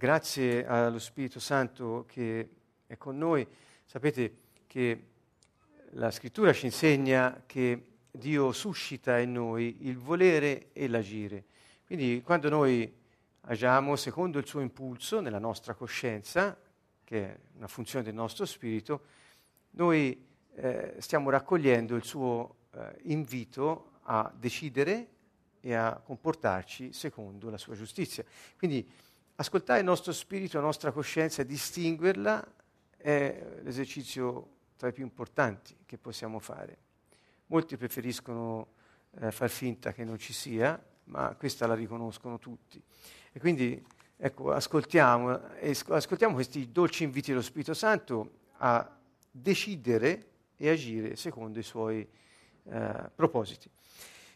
grazie allo Spirito Santo che è con noi. Sapete che la scrittura ci insegna che Dio suscita in noi il volere e l'agire. Quindi quando noi agiamo secondo il suo impulso nella nostra coscienza, che è una funzione del nostro spirito, noi eh, stiamo raccogliendo il suo eh, invito a decidere e a comportarci secondo la sua giustizia. Quindi ascoltare il nostro spirito, la nostra coscienza e distinguerla è l'esercizio tra i più importanti che possiamo fare. Molti preferiscono eh, far finta che non ci sia, ma questa la riconoscono tutti. E quindi ecco, ascoltiamo, ascoltiamo questi dolci inviti dello Spirito Santo a decidere e agire secondo i suoi eh, propositi.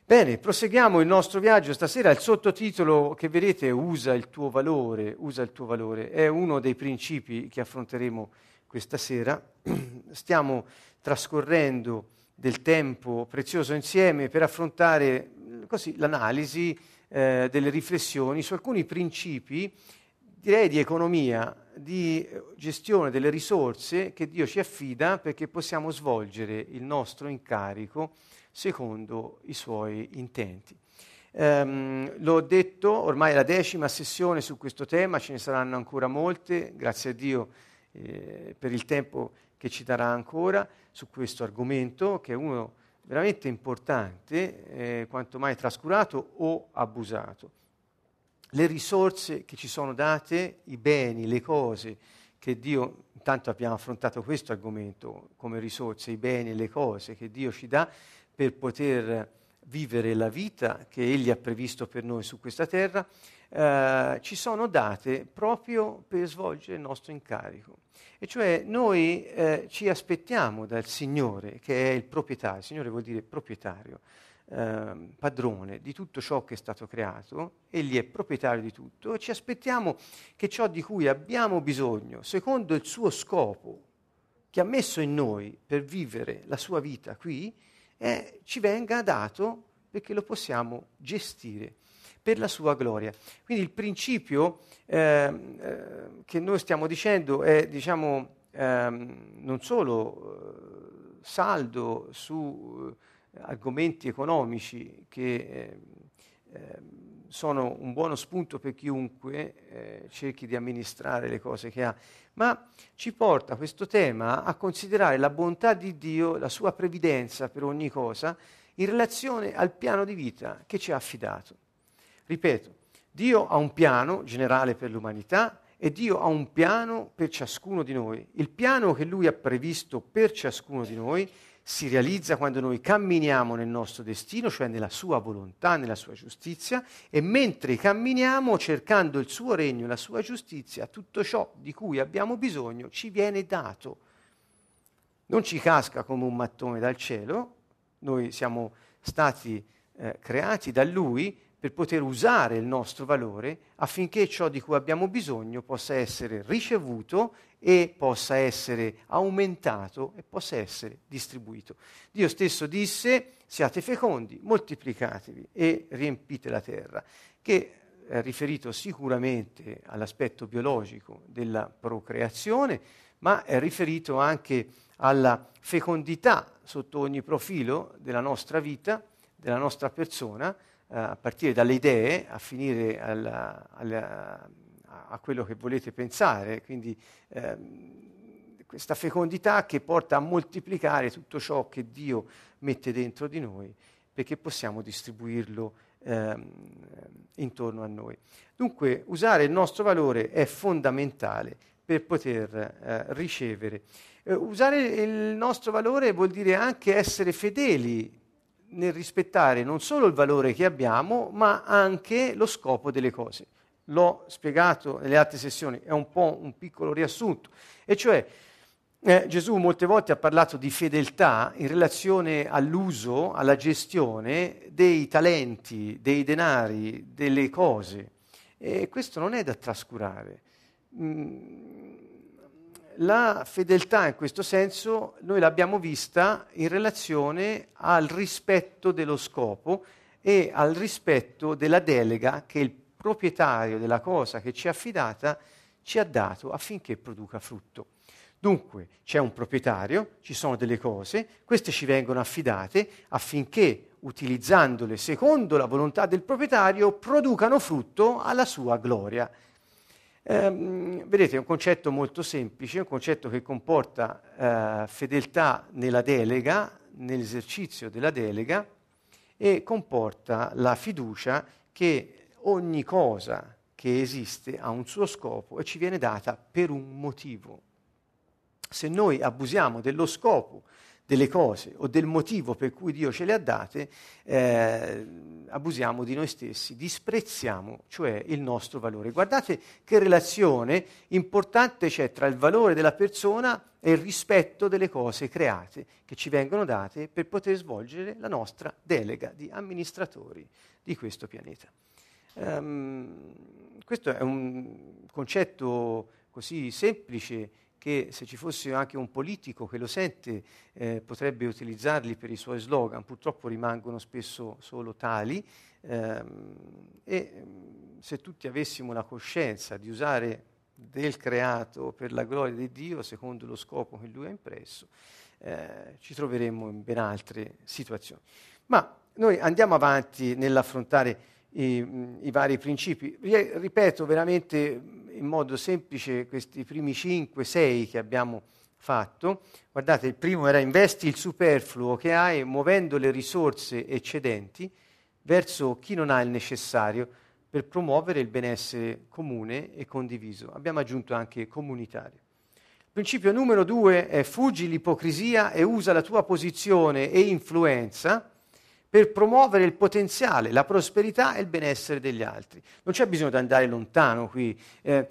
Bene, proseguiamo il nostro viaggio stasera. Il sottotitolo che vedete usa il tuo valore, usa il tuo valore, è uno dei principi che affronteremo questa sera. Stiamo trascorrendo del tempo prezioso insieme per affrontare così, l'analisi eh, delle riflessioni su alcuni principi, direi di economia, di gestione delle risorse che Dio ci affida perché possiamo svolgere il nostro incarico secondo i suoi intenti. Um, l'ho detto, ormai è la decima sessione su questo tema, ce ne saranno ancora molte, grazie a Dio eh, per il tempo che ci darà ancora su questo argomento, che è uno veramente importante, eh, quanto mai trascurato o abusato. Le risorse che ci sono date, i beni, le cose che Dio, intanto abbiamo affrontato questo argomento come risorse, i beni le cose che Dio ci dà, per poter vivere la vita che Egli ha previsto per noi su questa terra, eh, ci sono date proprio per svolgere il nostro incarico. E cioè noi eh, ci aspettiamo dal Signore, che è il proprietario, il Signore vuol dire proprietario, eh, padrone di tutto ciò che è stato creato, Egli è proprietario di tutto, e ci aspettiamo che ciò di cui abbiamo bisogno, secondo il suo scopo, che ha messo in noi per vivere la sua vita qui, eh, ci venga dato perché lo possiamo gestire per la sua gloria. Quindi il principio eh, eh, che noi stiamo dicendo è, diciamo, ehm, non solo eh, saldo su eh, argomenti economici che eh, ehm, sono un buono spunto per chiunque eh, cerchi di amministrare le cose che ha, ma ci porta questo tema a considerare la bontà di Dio, la sua previdenza per ogni cosa, in relazione al piano di vita che ci ha affidato. Ripeto, Dio ha un piano generale per l'umanità e Dio ha un piano per ciascuno di noi. Il piano che Lui ha previsto per ciascuno di noi si realizza quando noi camminiamo nel nostro destino, cioè nella sua volontà, nella sua giustizia, e mentre camminiamo cercando il suo regno, la sua giustizia, tutto ciò di cui abbiamo bisogno ci viene dato. Non ci casca come un mattone dal cielo, noi siamo stati eh, creati da Lui per poter usare il nostro valore affinché ciò di cui abbiamo bisogno possa essere ricevuto e possa essere aumentato e possa essere distribuito. Dio stesso disse siate fecondi, moltiplicatevi e riempite la terra, che è riferito sicuramente all'aspetto biologico della procreazione, ma è riferito anche alla fecondità sotto ogni profilo della nostra vita, della nostra persona, eh, a partire dalle idee a finire alla, alla, a quello che volete pensare, quindi ehm, questa fecondità che porta a moltiplicare tutto ciò che Dio mette dentro di noi perché possiamo distribuirlo ehm, intorno a noi. Dunque usare il nostro valore è fondamentale per poter eh, ricevere. Eh, usare il nostro valore vuol dire anche essere fedeli nel rispettare non solo il valore che abbiamo, ma anche lo scopo delle cose. L'ho spiegato nelle altre sessioni, è un po' un piccolo riassunto. E cioè, eh, Gesù molte volte ha parlato di fedeltà in relazione all'uso, alla gestione dei talenti, dei denari, delle cose. E questo non è da trascurare. Mm, la fedeltà in questo senso noi l'abbiamo vista in relazione al rispetto dello scopo e al rispetto della delega che, il, proprietario della cosa che ci è affidata ci ha dato affinché produca frutto. Dunque c'è un proprietario, ci sono delle cose, queste ci vengono affidate affinché, utilizzandole secondo la volontà del proprietario, producano frutto alla sua gloria. Eh, vedete, è un concetto molto semplice, un concetto che comporta eh, fedeltà nella delega, nell'esercizio della delega e comporta la fiducia che ogni cosa che esiste ha un suo scopo e ci viene data per un motivo. Se noi abusiamo dello scopo delle cose o del motivo per cui Dio ce le ha date, eh, abusiamo di noi stessi, disprezziamo cioè il nostro valore. Guardate che relazione importante c'è tra il valore della persona e il rispetto delle cose create che ci vengono date per poter svolgere la nostra delega di amministratori di questo pianeta. Um, questo è un concetto così semplice che se ci fosse anche un politico che lo sente eh, potrebbe utilizzarli per i suoi slogan, purtroppo rimangono spesso solo tali ehm, e se tutti avessimo la coscienza di usare del creato per la gloria di Dio secondo lo scopo che lui ha impresso, eh, ci troveremmo in ben altre situazioni. Ma noi andiamo avanti nell'affrontare i, i vari principi. Ripeto veramente in modo semplice questi primi 5-6 che abbiamo fatto. Guardate, il primo era investi il superfluo che hai muovendo le risorse eccedenti verso chi non ha il necessario per promuovere il benessere comune e condiviso. Abbiamo aggiunto anche comunitario. Principio numero due è fuggi l'ipocrisia e usa la tua posizione e influenza per promuovere il potenziale, la prosperità e il benessere degli altri. Non c'è bisogno di andare lontano qui. Eh,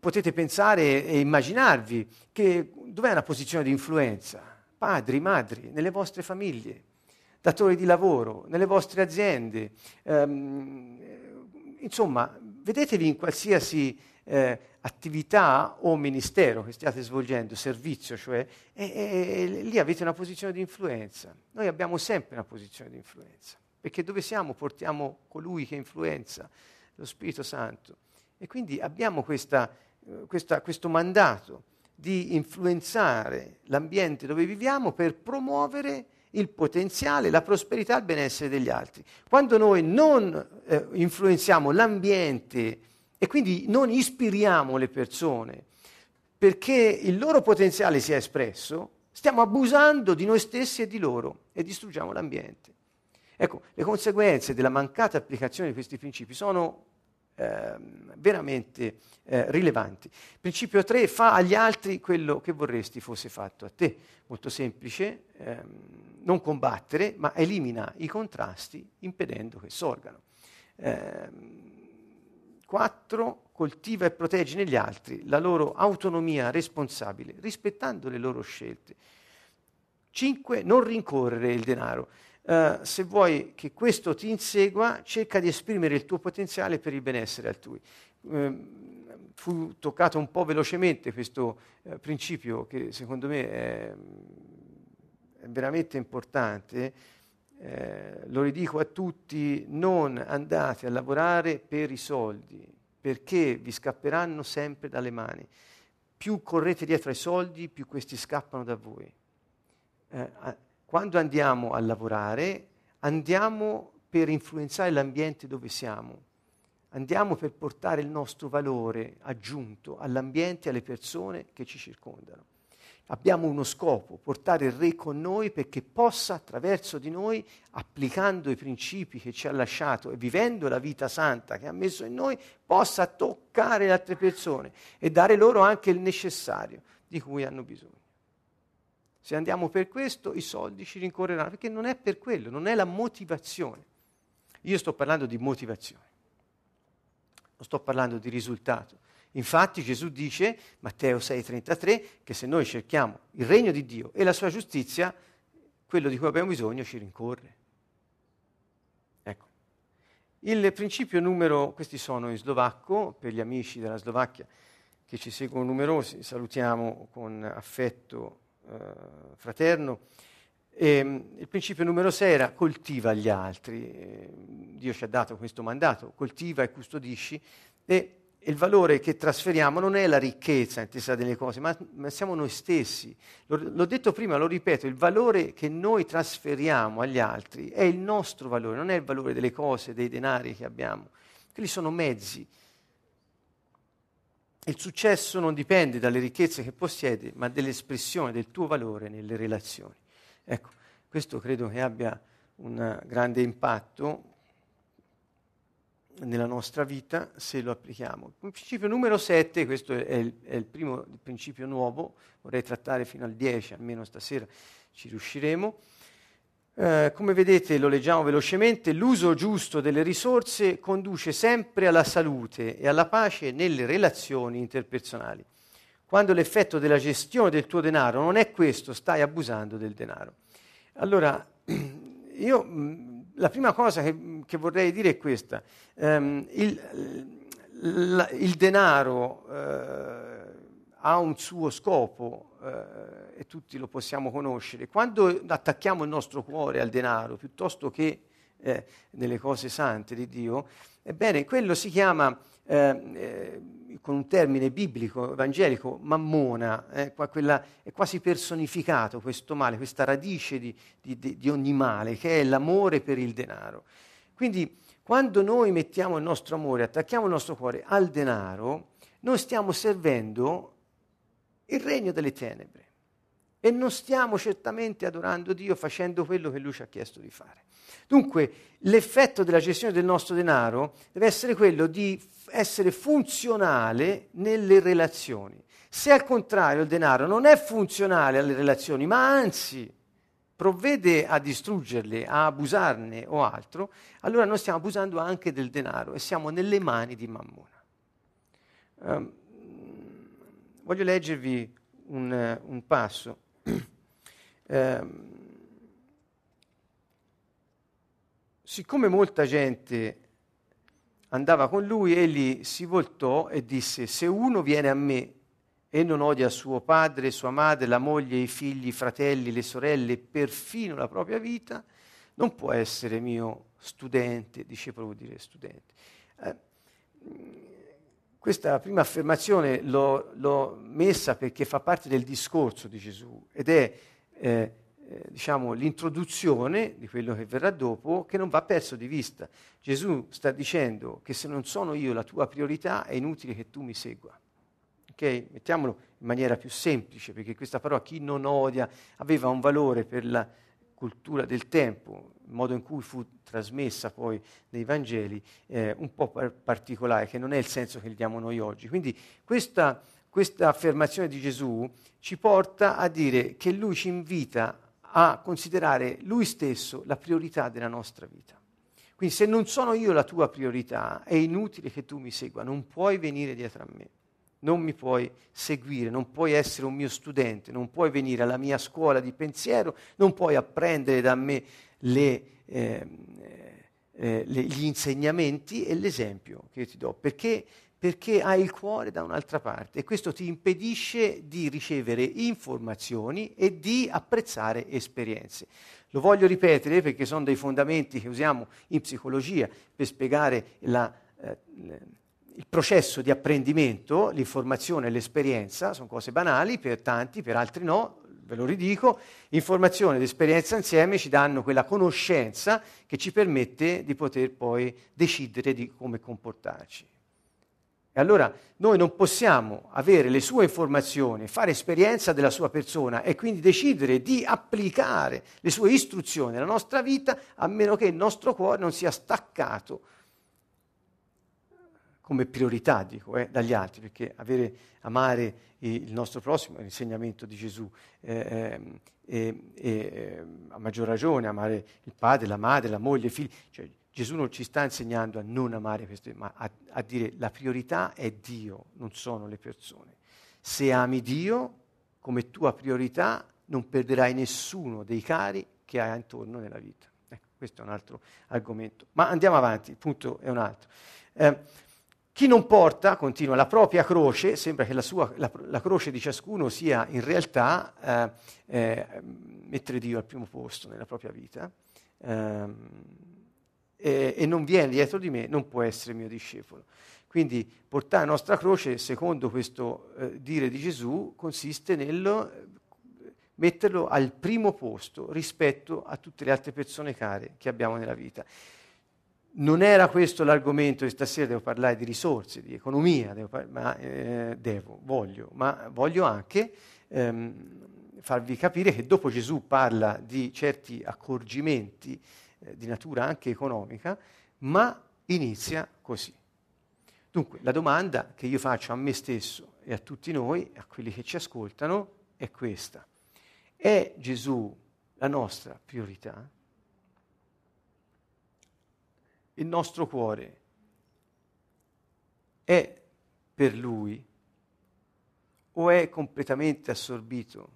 potete pensare e immaginarvi che dov'è una posizione di influenza? Padri, madri, nelle vostre famiglie, datori di lavoro, nelle vostre aziende. Um, insomma, vedetevi in qualsiasi eh, attività o ministero che stiate svolgendo, servizio, cioè, e, e, e lì avete una posizione di influenza. Noi abbiamo sempre una posizione di influenza, perché dove siamo portiamo colui che influenza, lo Spirito Santo. E quindi abbiamo questa, questa, questo mandato di influenzare l'ambiente dove viviamo per promuovere il potenziale, la prosperità e il benessere degli altri. Quando noi non eh, influenziamo l'ambiente e quindi non ispiriamo le persone perché il loro potenziale sia espresso, stiamo abusando di noi stessi e di loro e distruggiamo l'ambiente. Ecco, le conseguenze della mancata applicazione di questi principi sono eh, veramente eh, rilevanti. Principio 3, fa agli altri quello che vorresti fosse fatto a te. Molto semplice, ehm, non combattere, ma elimina i contrasti impedendo che sorgano. Eh, 4. Coltiva e proteggi negli altri la loro autonomia responsabile, rispettando le loro scelte. 5. Non rincorrere il denaro. Uh, se vuoi che questo ti insegua, cerca di esprimere il tuo potenziale per il benessere altrui. Uh, fu toccato un po' velocemente questo uh, principio che secondo me è, è veramente importante eh, lo ridico a tutti, non andate a lavorare per i soldi, perché vi scapperanno sempre dalle mani. Più correte dietro ai soldi, più questi scappano da voi. Eh, quando andiamo a lavorare, andiamo per influenzare l'ambiente dove siamo, andiamo per portare il nostro valore aggiunto all'ambiente e alle persone che ci circondano abbiamo uno scopo, portare il Re con noi perché possa attraverso di noi, applicando i principi che ci ha lasciato e vivendo la vita santa che ha messo in noi, possa toccare le altre persone e dare loro anche il necessario di cui hanno bisogno. Se andiamo per questo, i soldi ci rincorreranno, perché non è per quello, non è la motivazione. Io sto parlando di motivazione, non sto parlando di risultato. Infatti Gesù dice, Matteo 6:33, che se noi cerchiamo il regno di Dio e la sua giustizia, quello di cui abbiamo bisogno ci rincorre. Ecco. Il principio numero, questi sono in slovacco, per gli amici della Slovacchia che ci seguono numerosi, salutiamo con affetto eh, fraterno. E, ehm, il principio numero 6 era coltiva gli altri. Eh, Dio ci ha dato questo mandato, coltiva e custodisci. E il valore che trasferiamo non è la ricchezza intesa delle cose, ma, ma siamo noi stessi. L'ho, l'ho, detto prima, lo ripeto, il valore che noi trasferiamo agli altri è il nostro valore, non è il valore delle cose, dei denari che abbiamo. Quelli sono mezzi. Il successo non dipende dalle ricchezze che possiedi, ma dall'espressione del tuo valore nelle relazioni. Ecco, questo credo che abbia un grande impatto nella nostra vita se lo applichiamo. Il principio numero 7, questo è il, è il primo principio nuovo, vorrei trattare fino al 10, almeno stasera ci riusciremo. Eh, come vedete, lo leggiamo velocemente, l'uso giusto delle risorse conduce sempre alla salute e alla pace nelle relazioni interpersonali. Quando l'effetto della gestione del tuo denaro non è questo, stai abusando del denaro. Allora, io mm, la prima cosa che, che, vorrei dire è questa. Um, il, la, il, denaro uh, ha un suo scopo uh, e tutti lo possiamo conoscere. Quando attacchiamo il nostro cuore al denaro piuttosto che eh, nelle cose sante di Dio, ebbene, quello si chiama eh, eh, con un termine biblico, evangelico, mammona, eh, quella, è quasi personificato questo male, questa radice di, di, di ogni male, che è l'amore per il denaro. Quindi quando noi mettiamo il nostro amore, attacchiamo il nostro cuore al denaro, noi stiamo servendo il regno delle tenebre e non stiamo certamente adorando Dio facendo quello che Lui ci ha chiesto di fare. Dunque, l'effetto della gestione del nostro denaro deve essere quello di essere funzionale nelle relazioni. Se al contrario il denaro non è funzionale alle relazioni, ma anzi provvede a distruggerle, a abusarne o altro, allora noi stiamo abusando anche del denaro e siamo nelle mani di Mammona. Um, voglio leggervi un, un passo. Um, siccome molta gente andava con lui, egli si voltò e disse, se uno viene a me e non odia suo padre, sua madre, la moglie, i figli, i fratelli, le sorelle, perfino la propria vita, non può essere mio studente, discepolo vuol dire studente. Eh, questa prima affermazione l'ho, l'ho, messa perché fa parte del discorso di Gesù ed è eh, eh, diciamo, l'introduzione di quello che verrà dopo che non va perso di vista. Gesù sta dicendo che se non sono io la tua priorità è inutile che tu mi segua. Okay? Mettiamolo in maniera più semplice, perché questa parola chi non odia aveva un valore per la cultura del tempo, il modo in cui fu trasmessa poi nei Vangeli, eh, un po' par- particolare, che non è il senso che diamo noi oggi. Quindi questa, questa affermazione di Gesù ci porta a dire che lui ci invita a considerare lui stesso la priorità della nostra vita. Quindi se non sono io la tua priorità, è inutile che tu mi segua, non puoi venire dietro a me, non mi puoi seguire, non puoi essere un mio studente, non puoi venire alla mia scuola di pensiero, non puoi apprendere da me le, eh, eh, le, gli insegnamenti e l'esempio che io ti do, perché perché hai il cuore da un'altra parte e questo ti impedisce di ricevere informazioni e di apprezzare esperienze. Lo voglio ripetere perché sono dei fondamenti che usiamo in psicologia per spiegare la, eh, il processo di apprendimento, l'informazione e l'esperienza, sono cose banali per tanti, per altri no, ve lo ridico, informazione ed esperienza insieme ci danno quella conoscenza che ci permette di poter poi decidere di come comportarci. E allora noi non possiamo avere le sue informazioni, fare esperienza della sua persona e quindi decidere di applicare le sue istruzioni nella nostra vita a meno che il nostro cuore non sia staccato come priorità, dico, eh, dagli altri, perché avere, amare il nostro prossimo è l'insegnamento di Gesù. Eh, eh, eh, a maggior ragione amare il padre, la madre, la moglie, i figli. Cioè, Gesù non ci sta insegnando a non amare questo, ma a, a dire la priorità è Dio, non sono le persone. Se ami Dio come tua priorità, non perderai nessuno dei cari che hai intorno nella vita. Ecco, questo è un altro argomento. Ma andiamo avanti, il punto è un altro. Eh, Chi non porta, continua, la propria croce, sembra che la, sua, la, la croce di ciascuno sia in realtà eh, eh, mettere Dio al primo posto nella propria vita, eh, e, e non viene dietro di me, non può essere mio discepolo. Quindi portare la nostra croce, secondo questo eh, dire di Gesù, consiste nel metterlo al primo posto rispetto a tutte le altre persone care che abbiamo nella vita. Non era questo l'argomento di stasera, devo parlare di risorse, di economia, devo, par- ma, eh, devo, voglio, ma voglio anche ehm, farvi capire che dopo Gesù parla di certi accorgimenti eh, di natura anche economica, ma inizia così. Dunque, la domanda che io faccio a me stesso e a tutti noi, a quelli che ci ascoltano, è questa. È Gesù la nostra priorità? Il nostro cuore è per Lui o è completamente assorbito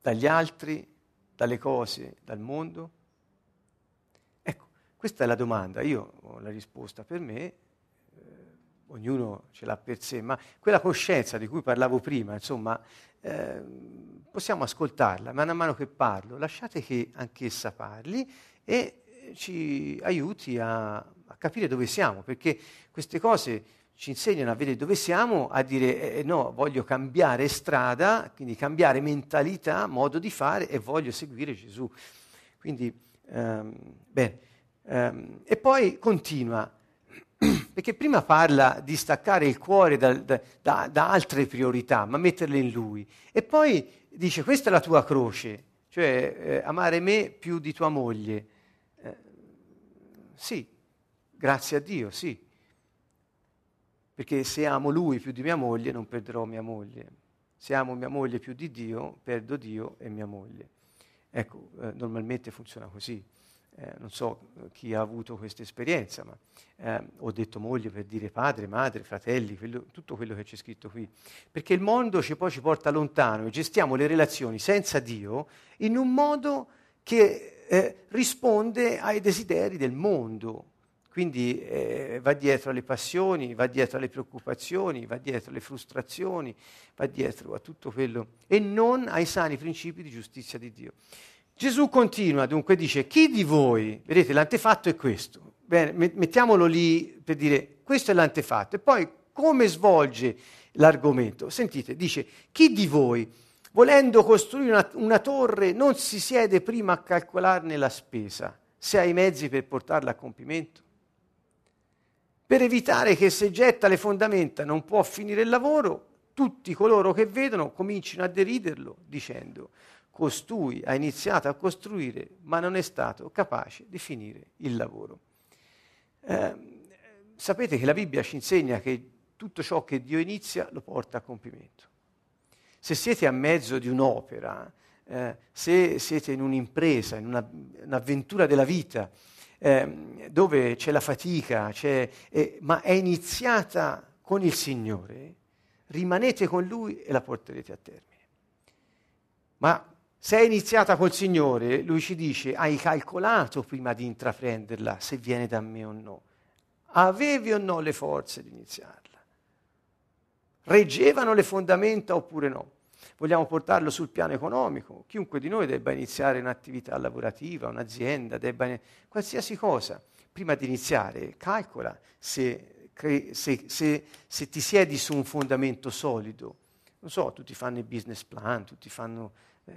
dagli altri, dalle cose, dal mondo? Ecco, questa è la domanda. Io ho la risposta per me, eh, ognuno ce l'ha per sé, ma quella coscienza di cui parlavo prima, insomma, eh, possiamo ascoltarla man mano che parlo, lasciate che anch'essa parli e ci aiuti a, a capire dove siamo, perché queste cose ci insegnano a vedere dove siamo, a dire eh, eh, no, voglio cambiare strada, quindi cambiare mentalità, modo di fare e voglio seguire Gesù. Quindi, ehm, bene. Ehm, e poi continua, perché prima parla di staccare il cuore da, da, da, altre priorità, ma metterle in lui. E poi dice, questa è la tua croce, cioè eh, amare me più di tua moglie. Sì, grazie a Dio, sì. Perché se amo lui più di mia moglie, non perderò mia moglie. Se amo mia moglie più di Dio, perdo Dio e mia moglie. Ecco, eh, normalmente funziona così eh, non so eh, chi ha avuto questa esperienza, ma eh, ho detto moglie per dire padre, madre, fratelli, quello, tutto quello che c'è scritto qui. Perché il mondo ci, poi ci porta lontano e gestiamo le relazioni senza Dio in un modo che eh, risponde ai desideri del mondo. Quindi eh, va dietro alle passioni, va dietro alle preoccupazioni, va dietro alle frustrazioni, va dietro a tutto quello e non ai sani principi di giustizia di Dio. Gesù continua, dunque dice, chi di voi, vedete l'antefatto è questo, bene, mettiamolo lì per dire, questo è l'antefatto, e poi come svolge l'argomento? Sentite, dice, chi di voi, volendo costruire una, una torre, non si siede prima a calcolarne la spesa, se ha i mezzi per portarla a compimento? Per evitare che se getta le fondamenta non può finire il lavoro, tutti coloro che vedono cominciano a deriderlo dicendo costui ha iniziato a costruire ma non è stato capace di finire il lavoro. Eh, sapete che la Bibbia ci insegna che tutto ciò che Dio inizia lo porta a compimento. Se siete a mezzo di un'opera, eh, se siete in un'impresa, in una, un'avventura della vita, eh, dove c'è la fatica, c'è, eh, ma è iniziata con il Signore, rimanete con Lui e la porterete a termine. Ma se è iniziata col Signore, lui ci dice, hai calcolato prima di intraprenderla se viene da me o no. Avevi o no le forze di iniziarla? Reggevano le fondamenta oppure no? Vogliamo portarlo sul piano economico. Chiunque di noi debba iniziare un'attività lavorativa, un'azienda, debba qualsiasi cosa. Prima di iniziare, calcola se, se, se, se ti siedi su un fondamento solido. Non so, tutti fanno il business plan, tutti fanno eh,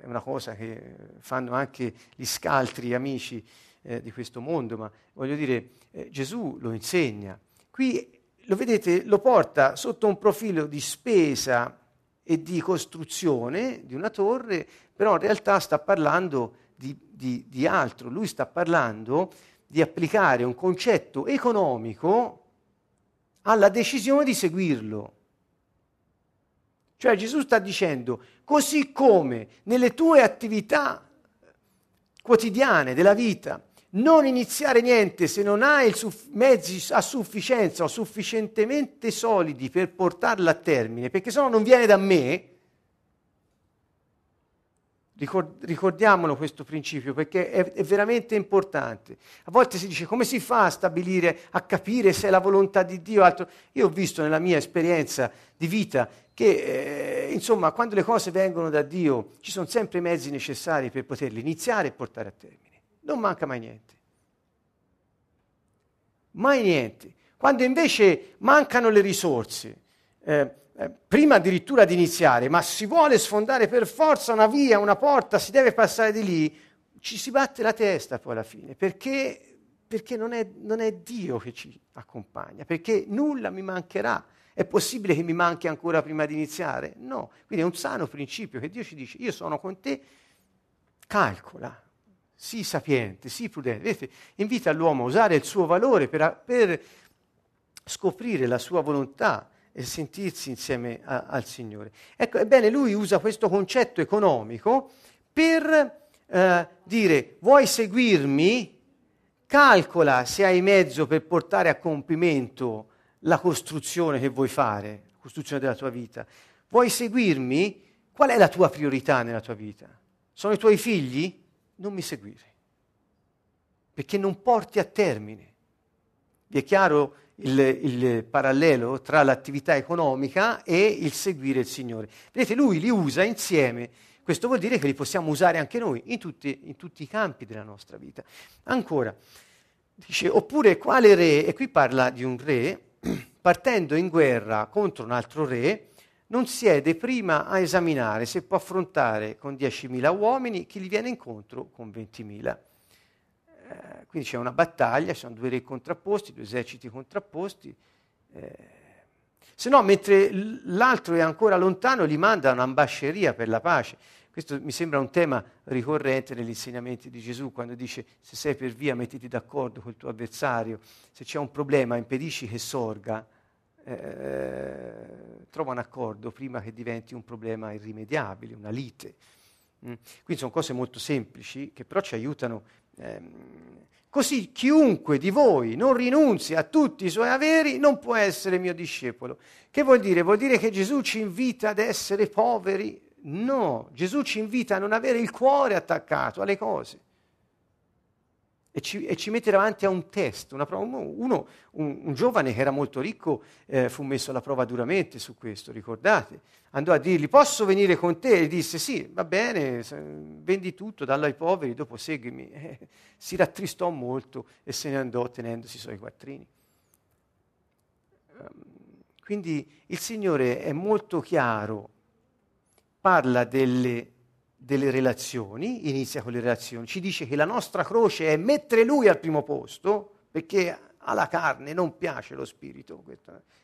è una cosa che fanno anche gli scaltri amici eh, di questo mondo, ma voglio dire, eh, Gesù lo insegna. Qui lo vedete, lo porta sotto un profilo di spesa e di costruzione di una torre, però in realtà sta parlando di, di, di altro, lui sta parlando di applicare un concetto economico alla decisione di seguirlo. Cioè Gesù sta dicendo, così come nelle tue attività quotidiane della vita, non iniziare niente se non hai suff- mezzi a sufficienza o sufficientemente solidi per portarla a termine, perché sennò non viene da me, ricordiamolo questo principio perché è, è, veramente importante. A volte si dice come si fa a stabilire, a capire se è la volontà di Dio o altro. Io ho visto nella mia esperienza di vita che, eh, insomma, quando le cose vengono da Dio ci sono sempre i mezzi necessari per poterle iniziare e portare a termine. Non manca mai niente. Mai niente. Quando invece mancano le risorse, eh, eh, prima addirittura di iniziare, ma si vuole sfondare per forza una via, una porta, si deve passare di lì, ci si batte la testa poi alla fine, perché, perché non, è, non è Dio che ci accompagna, perché nulla mi mancherà. È possibile che mi manchi ancora prima di iniziare? No. Quindi è un sano principio che Dio ci dice, io sono con te, calcola, sii sapiente, sii prudente. Vedete, invita l'uomo a usare il suo valore per, per scoprire la sua volontà e sentirsi insieme a, al Signore. Ecco, ebbene, lui usa questo concetto economico per eh, dire, vuoi seguirmi? Calcola se hai mezzo per portare a compimento la costruzione che vuoi fare, la costruzione della tua vita. Vuoi seguirmi? Qual è la tua priorità nella tua vita? Sono i tuoi figli? Non mi seguire, perché non porti a termine. Vi è chiaro il, il, parallelo tra l'attività economica e il seguire il Signore. Vedete, lui li usa insieme. Questo vuol dire che li possiamo usare anche noi in tutti, in tutti i campi della nostra vita. Ancora, dice, oppure quale re, e qui parla di un re, partendo in guerra contro un altro re, non siede prima a esaminare se può affrontare con 10.000 uomini chi gli viene incontro con 20.000. Eh, quindi c'è una battaglia, ci sono due re contrapposti, due eserciti contrapposti. Eh, se no, mentre l'altro è ancora lontano, gli manda un'ambasceria per la pace. Questo mi sembra un tema ricorrente negli insegnamenti di Gesù, quando dice se sei per via mettiti d'accordo col tuo avversario, se c'è un problema impedisci che sorga, eh, trova un accordo prima che diventi un problema irrimediabile, una lite. Mm. Quindi sono cose molto semplici che però ci aiutano Ehm, così chiunque di voi non rinunzi a tutti i suoi averi non può essere mio discepolo. Che vuol dire? Vuol dire che Gesù ci invita ad essere poveri? No, Gesù ci invita a non avere il cuore attaccato alle cose e ci, e ci, mette davanti a un test. Prova, uno, un, un, giovane che era molto ricco eh, fu messo alla prova duramente su questo, ricordate? Andò a dirgli, posso venire con te? E disse, sì, va bene, vendi tutto, dallo ai poveri, dopo seguimi. Eh, si rattristò molto e se ne andò tenendosi i suoi quattrini. Um, quindi il Signore è molto chiaro, parla delle delle relazioni, inizia con le relazioni, ci dice che la nostra croce è mettere lui al primo posto, perché alla carne non piace lo spirito,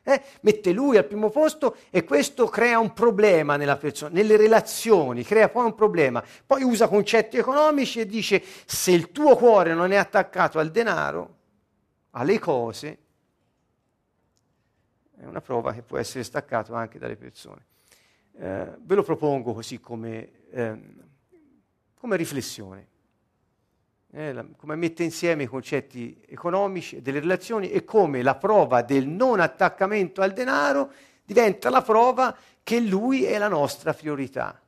eh? mette lui al primo posto e questo crea un problema nella persona, nelle relazioni, crea poi un problema. Poi usa concetti economici e dice se il tuo cuore non è attaccato al denaro, alle cose, è una prova che può essere staccato anche dalle persone. Eh, ve lo propongo così come, ehm, come riflessione, eh, la, come mette insieme i concetti economici delle relazioni e come la prova del non attaccamento al denaro diventa la prova che lui è la nostra priorità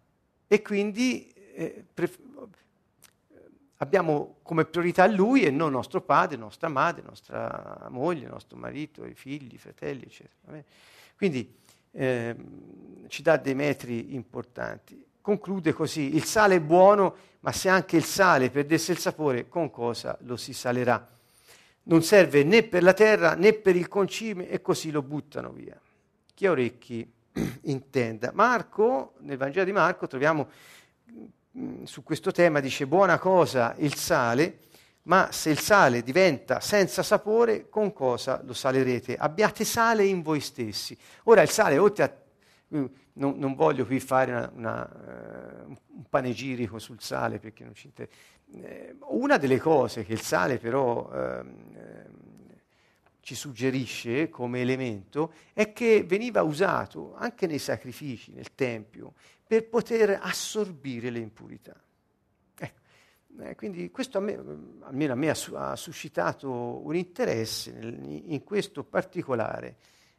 e quindi eh, pref- abbiamo come priorità lui e non nostro padre, nostra madre, nostra moglie, nostro marito, i figli, i fratelli, eccetera. Quindi eh, ci dà dei metri importanti. Conclude così, il sale è buono, ma se anche il sale perdesse il sapore, con cosa lo si salerà? Non serve né per la terra né per il concime e così lo buttano via. Chi ha orecchi intenda. Marco, nel Vangelo di Marco, troviamo mm, su questo tema, dice buona cosa il sale, ma se il sale diventa senza sapore, con cosa lo salerete? Abbiate sale in voi stessi. Ora il sale, oltre a... Mm, non, non voglio qui fare una, una, uh, un panegirico sul sale perché non ci interessa. Eh, una delle cose che il sale però uh, ci suggerisce come elemento è che veniva usato anche nei sacrifici, nel Tempio, per poter assorbire le impurità. Eh, quindi questo a me, almeno a me ha, ha suscitato un interesse nel, in questo particolare,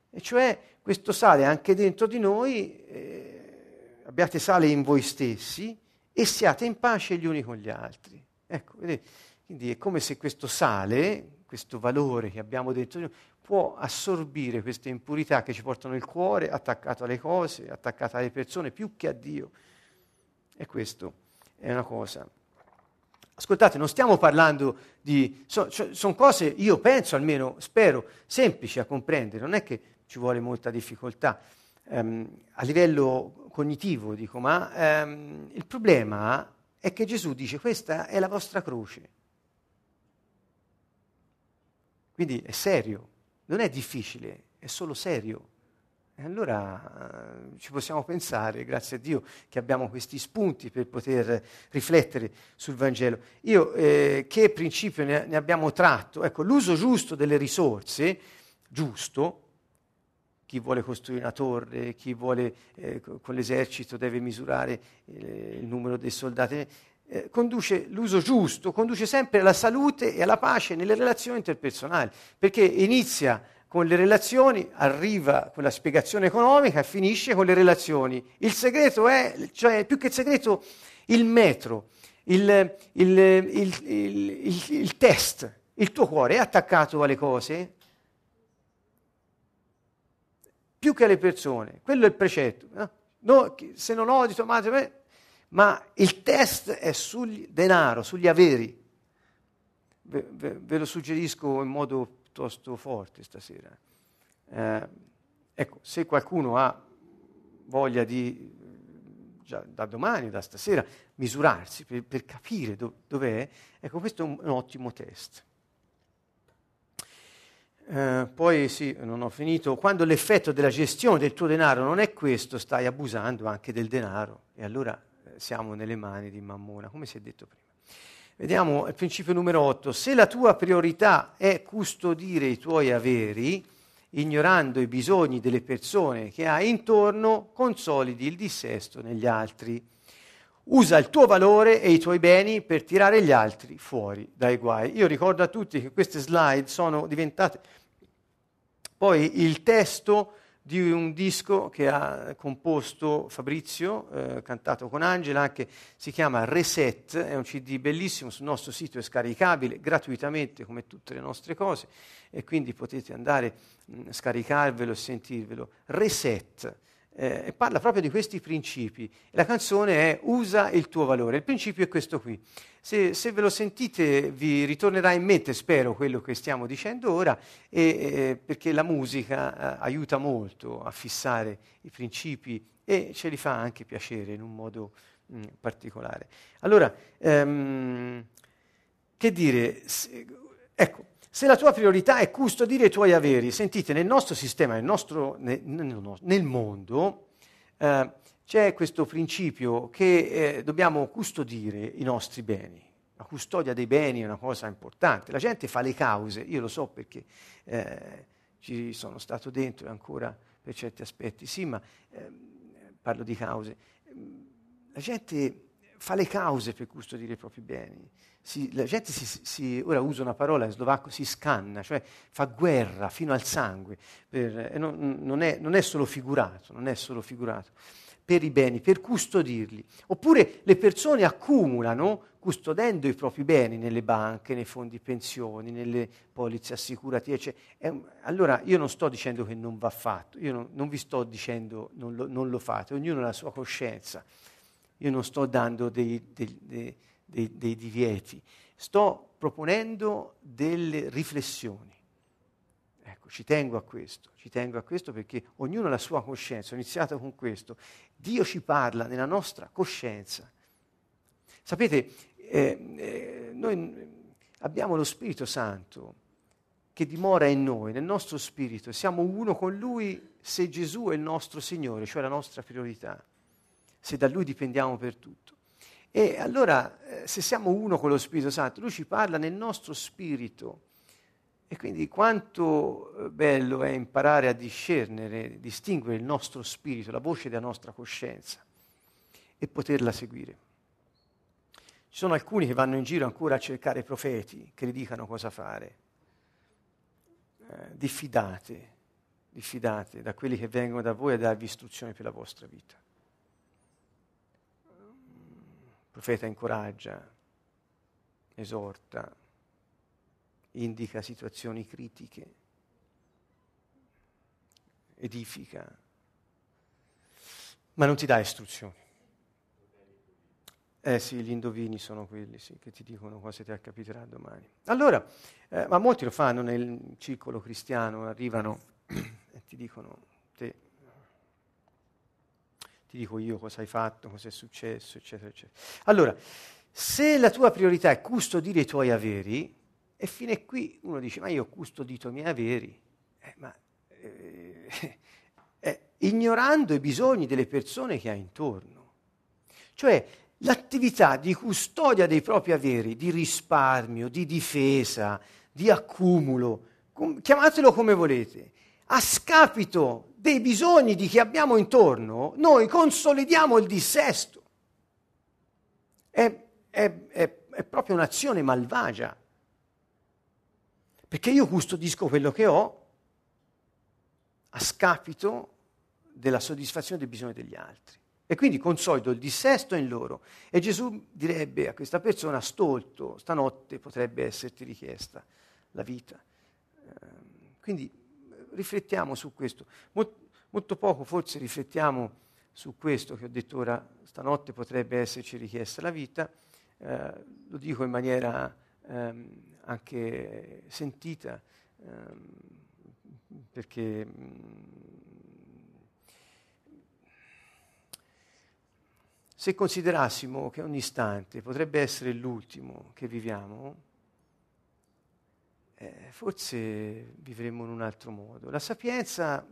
e cioè questo sale anche dentro di noi, eh, abbiate sale in voi stessi e siate in pace gli uni con gli altri. Ecco, vedete? Quindi è come se questo sale, questo valore che abbiamo dentro di noi, può assorbire queste impurità che ci portano il cuore attaccato alle cose, attaccato alle persone, più che a Dio. E questo è una cosa. Ascoltate, non stiamo parlando di... Sono cioè, son cose, io penso almeno, spero, semplici a comprendere, non è che ci vuole molta difficoltà um, a livello cognitivo, dico, ma um, il problema è che Gesù dice questa è la vostra croce. Quindi è serio, non è difficile, è solo serio. E allora eh, ci possiamo pensare, grazie a Dio, che abbiamo questi spunti per poter riflettere sul Vangelo. Io eh, che principio ne, ne, abbiamo tratto? Ecco, l'uso giusto delle risorse, giusto, chi vuole costruire una torre, chi vuole eh, con l'esercito deve misurare eh, il numero dei soldati, eh, conduce l'uso giusto, conduce sempre alla salute e alla pace nelle relazioni interpersonali, perché inizia con le relazioni, arriva con la spiegazione economica e finisce con le relazioni. Il segreto è, cioè più che il segreto, il metro, il, il, il, il test. Il tuo cuore è attaccato alle cose più che alle persone. Quello è il precetto. No? No, se non odi tua madre, ma il test è sul denaro, sugli averi. Ve, ve, ve lo suggerisco in modo piuttosto forte stasera. Eh, ecco, se qualcuno ha voglia di, già da domani, da stasera, misurarsi per, per capire do, dov'è, ecco, questo è un, un ottimo test. Eh, poi sì, non ho finito, quando l'effetto della gestione del tuo denaro non è questo, stai abusando anche del denaro e allora eh, siamo nelle mani di Mammona, come si è detto prima. Vediamo il principio numero 8. Se la tua priorità è custodire i tuoi averi, ignorando i bisogni delle persone che hai intorno, consolidi il dissesto negli altri. Usa il tuo valore e i tuoi beni per tirare gli altri fuori dai guai. Io ricordo a tutti che queste slide sono diventate poi il testo di un disco che ha composto Fabrizio, eh, cantato con Angela, anche si chiama Reset, è un CD bellissimo, sul nostro sito è scaricabile gratuitamente come tutte le nostre cose e quindi potete andare a scaricarvelo e sentirvelo. Reset eh, parla proprio di questi principi. La canzone è Usa il tuo valore. Il principio è questo qui. Se, se ve lo sentite vi ritornerà in mente, spero, quello che stiamo dicendo ora, e, eh, perché la musica eh, aiuta molto a fissare i principi e ce li fa anche piacere in un modo mh, mm, particolare. Allora, ehm, che dire? Se, ecco, se la tua priorità è custodire i tuoi averi, sentite, nel nostro sistema, nel, nostro, nel, nel mondo, eh, c'è questo principio che eh, dobbiamo custodire i nostri beni. La custodia dei beni è una cosa importante. La gente fa le cause, io lo so perché eh, ci sono stato dentro ancora per certi aspetti, sì, ma ehm, parlo di cause. La gente fa le cause per custodire i propri beni si, la gente si, si, ora usa una parola in slovacco, si scanna, cioè fa guerra fino al sangue, per, non, non, è, non, è, solo figurato, non è solo figurato, per i beni, per custodirli. Oppure le persone accumulano, custodendo i propri beni nelle banche, nei fondi pensioni, nelle polizze assicurative. Cioè, è, allora io non sto dicendo che non va fatto, io non, non vi sto dicendo non lo, non lo, fate, ognuno ha la sua coscienza. Io non sto dando dei, dei, dei dei, dei divieti, sto proponendo delle riflessioni. Ecco, ci tengo a questo, ci tengo a questo perché ognuno ha la sua coscienza, ho iniziato con questo. Dio ci parla nella nostra coscienza. Sapete, eh, eh, noi abbiamo lo Spirito Santo che dimora in noi, nel nostro spirito, siamo uno con Lui se Gesù è il nostro Signore, cioè la nostra priorità, se da Lui dipendiamo per tutto. E allora, eh, se siamo uno con lo Spirito Santo, lui ci parla nel nostro spirito. E quindi quanto eh, bello è imparare a discernere, distinguere il nostro spirito, la voce della nostra coscienza e poterla seguire. Ci sono alcuni che vanno in giro ancora a cercare profeti che gli dicano cosa fare. Eh, diffidate, diffidate da quelli che vengono da voi a darvi istruzioni per la vostra vita. Profeta incoraggia, esorta, indica situazioni critiche, edifica, ma non ti dà istruzioni. Eh sì, gli indovini sono quelli sì, che ti dicono cosa ti capiterà domani. Allora, eh, ma molti lo fanno nel circolo cristiano, arrivano e ti dicono, te, ti dico io cosa hai fatto, cosa è successo, eccetera, eccetera. Allora, se la tua priorità è custodire i tuoi averi, e fino a qui uno dice, ma io ho custodito i miei averi, eh, ma eh, eh, ignorando i bisogni delle persone che hai intorno. Cioè, l'attività di custodia dei propri averi, di risparmio, di difesa, di accumulo, com- chiamatelo come volete, a scapito dei bisogni di chi abbiamo intorno, noi consolidiamo il dissesto. È, è, è, è proprio un'azione malvagia, perché io custodisco quello che ho a scapito della soddisfazione dei bisogni degli altri. E quindi consolido il dissesto in loro. E Gesù direbbe a questa persona, stolto, stanotte potrebbe esserti richiesta la vita. Ehm, quindi riflettiamo su questo. molto poco forse riflettiamo su questo che ho detto ora, stanotte potrebbe esserci richiesta la vita. Eh, lo dico in maniera ehm, anche sentita, ehm, perché mh, Se considerassimo che ogni istante potrebbe essere l'ultimo che viviamo, eh, forse vivremmo in un altro modo. La sapienza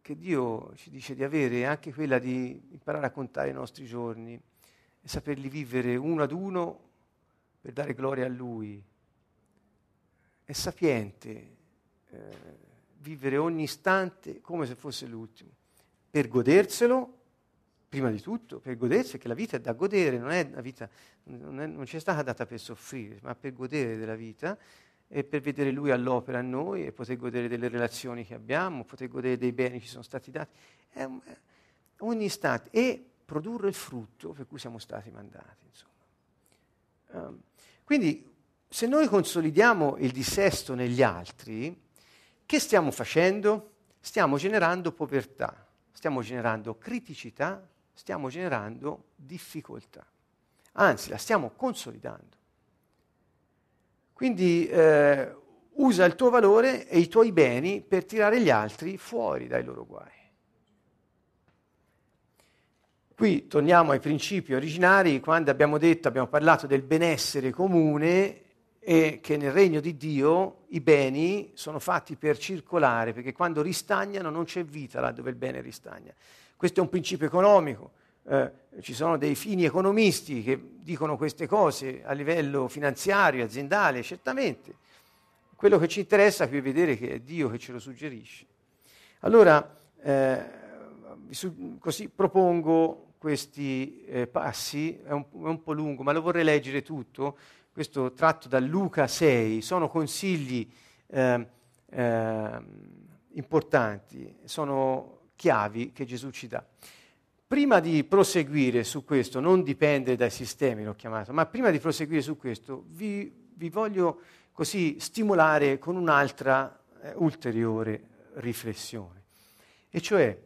che Dio ci dice di avere è anche quella di imparare a contare i nostri giorni e saperli vivere uno ad uno per dare gloria a Lui. È sapiente eh, vivere ogni istante come se fosse l'ultimo, per goderselo prima di tutto per godersi, perché la vita è da godere, non, è vita, non, è, non ci è stata data per soffrire, ma per godere della vita e per vedere Lui all'opera a noi e poter godere delle relazioni che abbiamo, poter godere dei beni che ci sono stati dati, è ogni istante e produrre il frutto per cui siamo stati mandati. Um, quindi se noi consolidiamo il dissesto negli altri, che stiamo facendo? Stiamo generando povertà, stiamo generando criticità, stiamo generando difficoltà, anzi la stiamo consolidando. Quindi eh, usa il tuo valore e i tuoi beni per tirare gli altri fuori dai loro guai. Qui torniamo ai principi originari, quando abbiamo detto, abbiamo parlato del benessere comune e che nel regno di Dio i beni sono fatti per circolare, perché quando ristagnano non c'è vita là dove il bene ristagna. Questo è un principio economico. Eh, ci sono dei fini economisti che dicono queste cose a livello finanziario, aziendale, certamente. Quello che ci interessa qui è vedere che è Dio che ce lo suggerisce. Allora, eh, così propongo questi eh, passi, è un, è un, po' lungo, ma lo vorrei leggere tutto, questo tratto da Luca 6, sono consigli eh, eh, importanti, sono chiavi che Gesù ci dà. Prima di proseguire su questo, non dipende dai sistemi, l'ho chiamato, ma prima di proseguire su questo, vi, vi voglio così stimolare con un'altra eh, ulteriore riflessione. E cioè,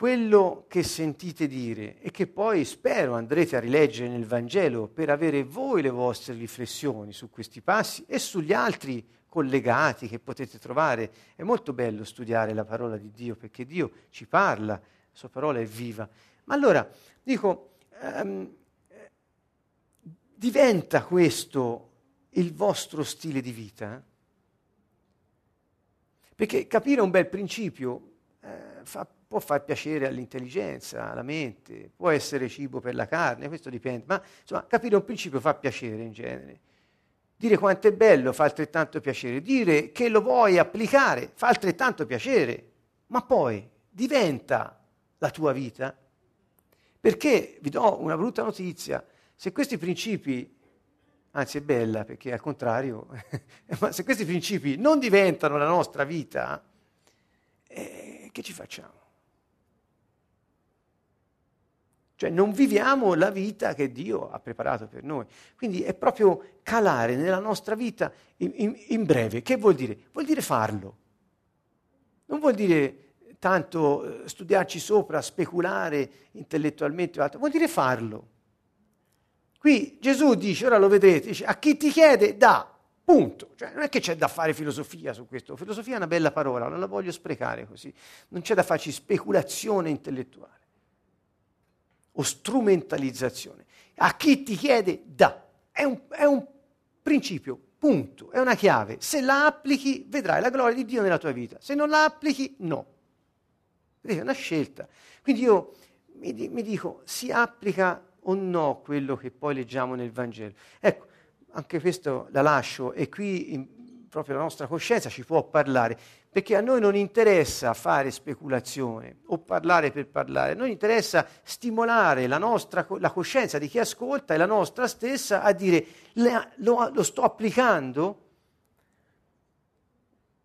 quello che sentite dire e che poi spero andrete a rileggere nel Vangelo per avere voi le vostre riflessioni su questi passi e sugli altri collegati che potete trovare. È molto bello studiare la parola di Dio perché Dio ci parla, la sua parola è viva. Ma allora, dico, um, diventa questo il vostro stile di vita? Perché capire un bel principio eh, fa, può far piacere all'intelligenza, alla mente, può essere cibo per la carne, questo dipende, ma insomma capire un principio fa piacere in genere. Dire quanto è bello fa altrettanto piacere, dire che lo vuoi applicare fa altrettanto piacere, ma poi diventa la tua vita? Perché vi do una brutta notizia, se questi principi, anzi è bella perché al contrario, ma se questi principi non diventano la nostra vita, eh, che ci facciamo? Cioè non viviamo la vita che Dio ha preparato per noi. Quindi è proprio calare nella nostra vita in, in, in breve. Che vuol dire? Vuol dire farlo. Non vuol dire tanto eh, studiarci sopra, speculare intellettualmente o altro, vuol dire farlo. Qui Gesù dice, ora lo vedrete, dice, a chi ti chiede dà, punto. Cioè, non è che c'è da fare filosofia su questo, filosofia è una bella parola, non la voglio sprecare così, non c'è da farci speculazione intellettuale o strumentalizzazione. A chi ti chiede dà, è un, è un principio, punto, è una chiave. Se la applichi vedrai la gloria di Dio nella tua vita, se non la applichi no. È una scelta. Quindi io mi, mi, dico, si applica o no quello che poi leggiamo nel Vangelo? Ecco, anche questo la lascio e qui proprio la nostra coscienza ci può parlare, perché a noi non interessa fare speculazione o parlare per parlare, a noi interessa stimolare la, nostra, la coscienza di chi ascolta e la nostra stessa a dire lo, lo sto applicando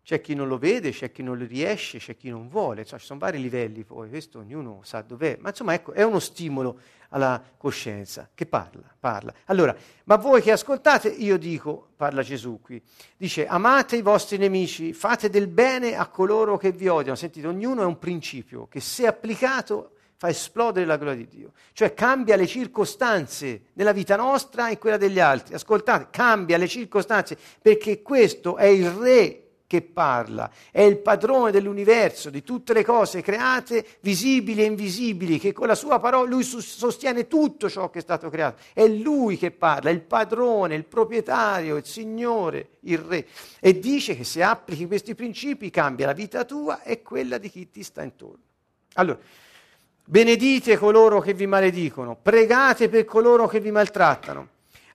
c'è chi non lo vede, c'è chi non lo riesce, c'è chi non vuole, cioè, ci sono vari livelli poi, questo ognuno sa dov'è, ma insomma ecco, è uno stimolo alla coscienza che parla, parla. Allora, ma voi che ascoltate, io dico, parla Gesù qui, dice amate i vostri nemici, fate del bene a coloro che vi odiano, sentite, ognuno è un principio che se applicato fa esplodere la gloria di Dio, cioè cambia le circostanze nella vita nostra e quella degli altri, ascoltate, cambia le circostanze perché questo è il re che parla, è il padrone dell'universo, di tutte le cose create, visibili e invisibili, che con la sua parola lui sostiene tutto ciò che è stato creato. È lui che parla, è il padrone, il proprietario, il signore, il re. E dice che se applichi questi principi cambia la vita tua e quella di chi ti sta intorno. Allora, benedite coloro che vi maledicono, pregate per coloro che vi maltrattano.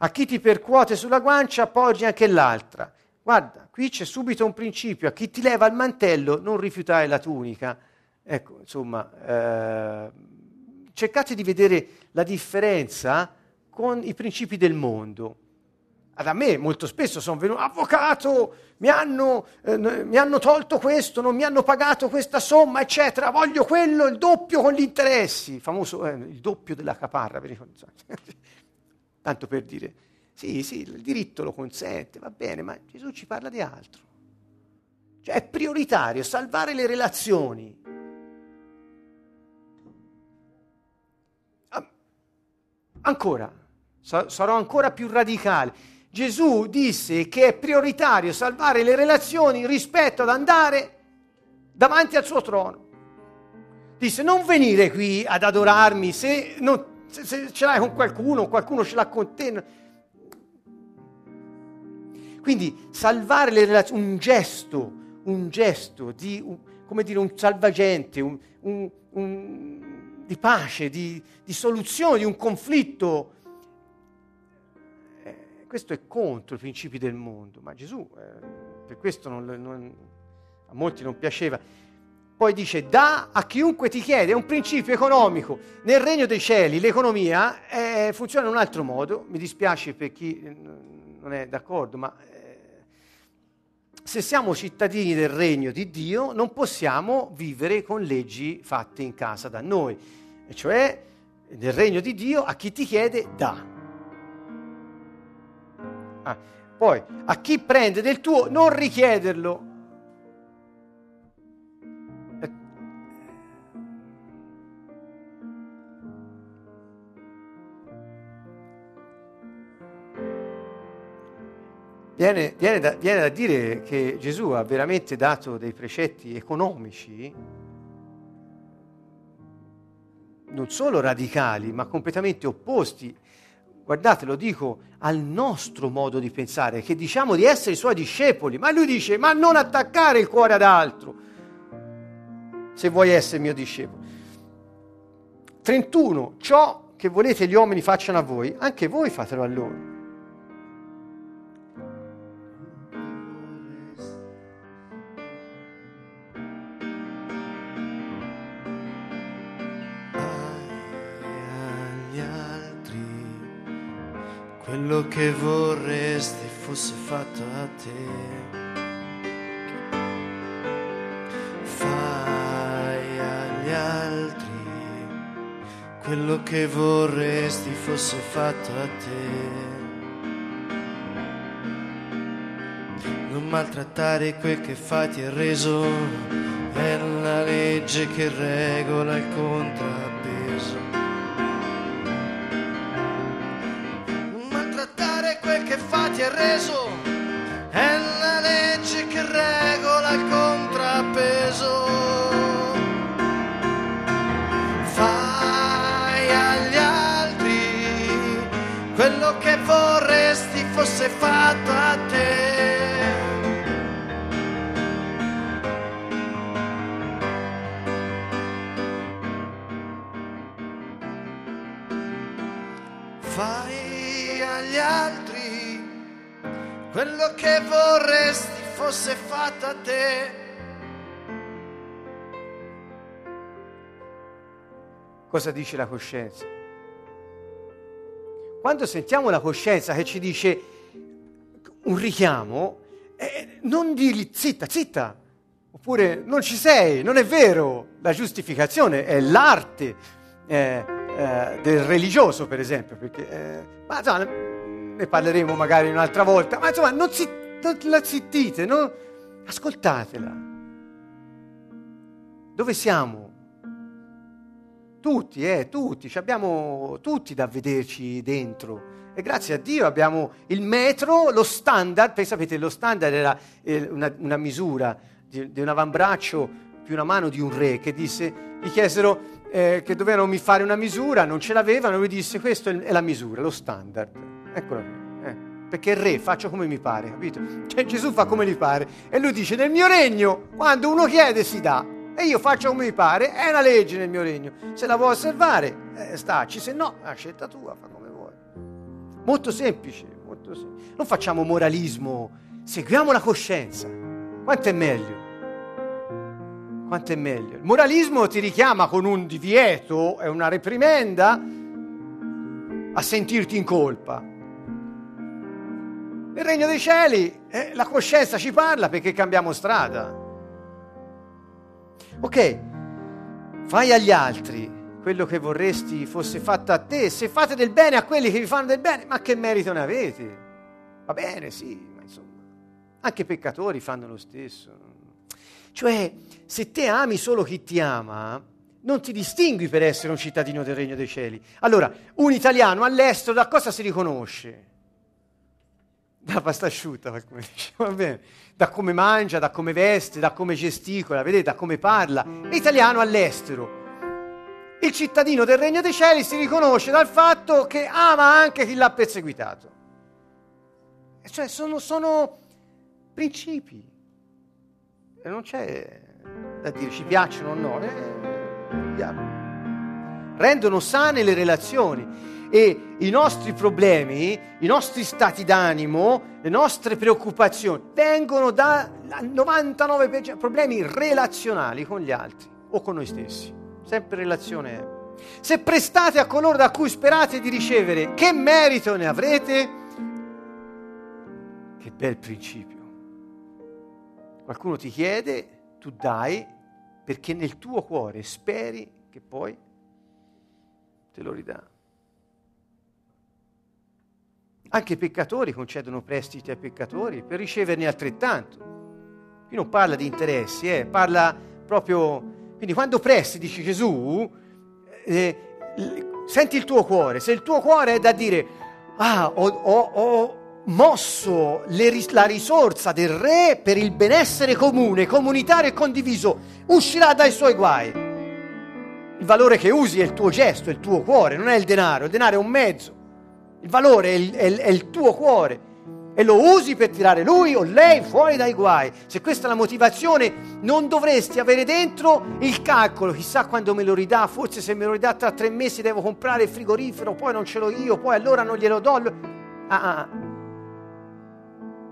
A chi ti percuote sulla guancia appoggi anche l'altra. Guarda, qui c'è subito un principio, a chi ti leva il mantello non rifiutare la tunica. Ecco, insomma, eh, cercate di vedere la differenza con i principi del mondo. Ad a me molto spesso sono venuto, avvocato, mi hanno, eh, mi hanno, tolto questo, non mi hanno pagato questa somma, eccetera, voglio quello, il doppio con gli interessi, famoso eh, il doppio della caparra, tanto per dire. Sì, sì, il diritto lo consente, va bene, ma Gesù ci parla di altro. Cioè è prioritario salvare le relazioni. Ancora, sarò ancora più radicale. Gesù disse che è prioritario salvare le relazioni rispetto ad andare davanti al suo trono. Disse non venire qui ad adorarmi se, non, se, se ce l'hai con qualcuno, qualcuno ce l'ha con te quindi salvare le relazioni, un gesto, un gesto di, un, come dire, un salvagente, un, un, di pace, di, di, soluzione di un conflitto. Eh, questo è contro i principi del mondo, ma Gesù eh, per questo non, non, a molti non piaceva. Poi dice, da a chiunque ti chiede, è un principio economico. Nel regno dei cieli l'economia eh, funziona in un altro modo, mi dispiace per chi non è d'accordo, ma se siamo cittadini del regno di Dio non possiamo vivere con leggi fatte in casa da noi, e cioè nel regno di Dio a chi ti chiede dà. Ah, poi a chi prende del tuo non richiederlo, Viene, viene, da, viene, da, dire che Gesù ha veramente dato dei precetti economici, non solo radicali, ma completamente opposti. Guardate, lo dico al nostro modo di pensare, che diciamo di essere i suoi discepoli, ma lui dice, ma non attaccare il cuore ad altro, se vuoi essere mio discepolo. 31. Ciò che volete gli uomini facciano a voi, anche voi fatelo a loro. Quello che vorresti fosse fatto a te. Fai agli altri quello che vorresti fosse fatto a te. Non maltrattare quel che fa ti è reso, è la legge che regola il contrappeso. Che fa ti è reso, è quello che vorresti fosse fatto a te. Cosa dice la coscienza? Quando sentiamo la coscienza che ci dice un richiamo, eh, non dirgli zitta, zitta, oppure non ci sei, non è vero. La giustificazione è l'arte eh, eh, del religioso, per esempio, perché, eh, ma insomma, ne parleremo magari un'altra volta, ma insomma non, si, non la zittite, no? ascoltatela. Dove siamo? Tutti, eh, tutti, abbiamo tutti da vederci dentro. E grazie a Dio abbiamo il metro, lo standard, perché sapete, lo standard era eh, una, una, misura di, di, un avambraccio più una mano di un re che disse, gli chiesero eh, che dovevano fare una misura, non ce l'avevano, lui disse questa è la misura, lo standard. Eccola qui. Eh, perché il re faccio come mi pare, capito? Cioè Gesù fa come gli pare. E lui dice, nel mio regno, quando uno chiede si dà. E io faccio come mi pare, è una legge nel mio regno. Se la vuoi osservare, eh, staci, se no, è scelta tua, fa come vuoi. Molto semplice, molto semplice. Non facciamo moralismo, seguiamo la coscienza. Quanto è meglio? Quanto è meglio? Il moralismo ti richiama con un divieto e una reprimenda a sentirti in colpa. Nel regno dei cieli eh, la coscienza ci parla perché cambiamo strada. Ok, fai agli altri quello che vorresti fosse fatto a te, se fate del bene a quelli che vi fanno del bene, ma che merito ne avete? Va bene, sì, ma insomma, anche i peccatori fanno lo stesso. Cioè, se te ami solo chi ti ama, non ti distingui per essere un cittadino del Regno dei Cieli. Allora, un italiano all'estero da cosa si riconosce? Da pasta asciutta, come dice, va bene. Da come mangia, da come veste, da come gesticola, vedete, da come parla. L'italiano all'estero. Il cittadino del Regno dei Cieli si riconosce dal fatto che ama anche chi l'ha perseguitato. Cioè, sono, sono principi. E non c'è da dire ci piacciono o no. Eh, rendono sane le relazioni e i nostri problemi, i nostri stati d'animo, le nostre preoccupazioni vengono da 99% problemi relazionali con gli altri o con noi stessi. Sempre relazione. Se prestate a coloro da cui sperate di ricevere, che merito ne avrete? Che bel principio. Qualcuno ti chiede, tu dai, perché nel tuo cuore speri che poi te lo ridà. Anche i peccatori concedono prestiti ai peccatori per riceverne altrettanto. Qui non parla di interessi, eh, parla proprio... Quindi quando presti, dice Gesù, eh, senti il tuo cuore. Se il tuo cuore è da dire, ah, ho, ho, ho mosso ris- la risorsa del re per il benessere comune, comunitario e condiviso, uscirà dai suoi guai. Il valore che usi è il tuo gesto, è il tuo cuore, non è il denaro, il denaro è un mezzo. Il valore è il, è è il tuo cuore e lo usi per tirare lui o lei fuori dai guai. Se questa è la motivazione, non dovresti avere dentro il calcolo, chissà quando me lo ridà, forse se me lo ridà tra tre mesi devo comprare il frigorifero, poi non ce l'ho io, poi allora non glielo do. Ah, ah, ah.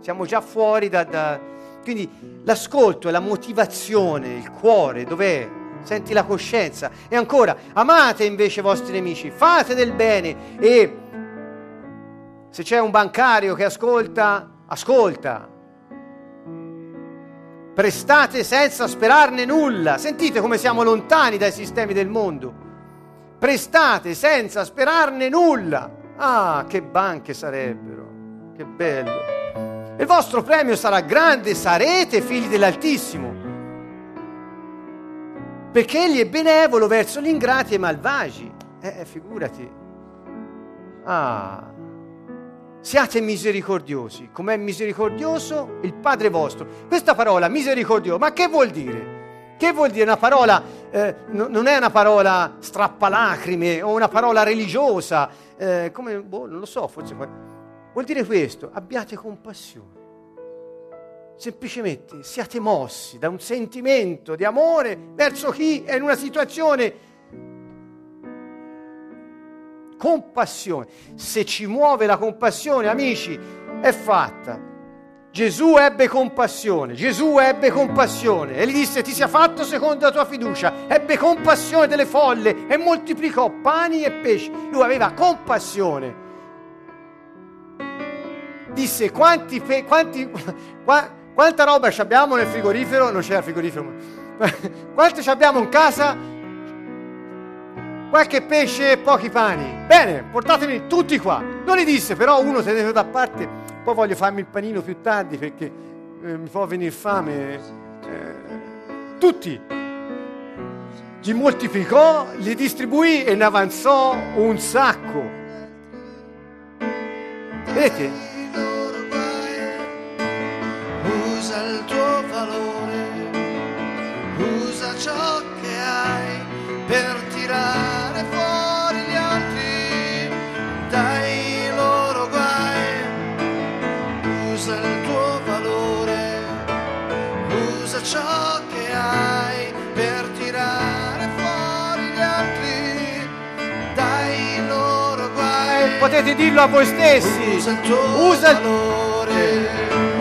Siamo già fuori da, da... Quindi l'ascolto è la motivazione, il cuore, dov'è? Senti la coscienza. E ancora, amate invece i vostri nemici, fate del bene e se c'è un bancario che ascolta, ascolta. Prestate senza sperarne nulla. Sentite come siamo lontani dai sistemi del mondo. prestate senza sperarne nulla. Ah, che banche sarebbero, che bello. Il vostro premio sarà grande, sarete figli dell'Altissimo, perché egli è benevolo verso gli ingrati e malvagi. Eh, figurati. Ah, siate misericordiosi, com'è misericordioso il Padre vostro. Questa parola misericordioso, ma che vuol dire? Che vuol dire una parola, eh, no, non è una parola strappalacrime o una parola religiosa, eh, come, boh, non lo so, forse vuol dire questo, abbiate compassione. Semplicemente siate mossi da un sentimento di amore verso chi è in una situazione compassione. Se ci muove la compassione, amici, è fatta. Gesù ebbe compassione, Gesù ebbe compassione e gli disse ti sia fatto secondo la tua fiducia, ebbe compassione delle folle e moltiplicò pani e pesci. Lui aveva compassione. Disse quanti, pe- quanti qua, quanta roba abbiamo nel frigorifero? Non c'era frigorifero, ma quanto abbiamo in casa? Qualche pesce e pochi pani. Bene, portatemi tutti qua. Non li disse, però uno tenete da parte, poi voglio farmi il panino più tardi perché eh, mi può venire fame. Eh, tutti. Li moltiplicò, li distribuì e ne avanzò un sacco. Vedete? Usa il tuo valore, usa ciò che Potete dirlo a voi stessi. Usa il tuo Usa valore.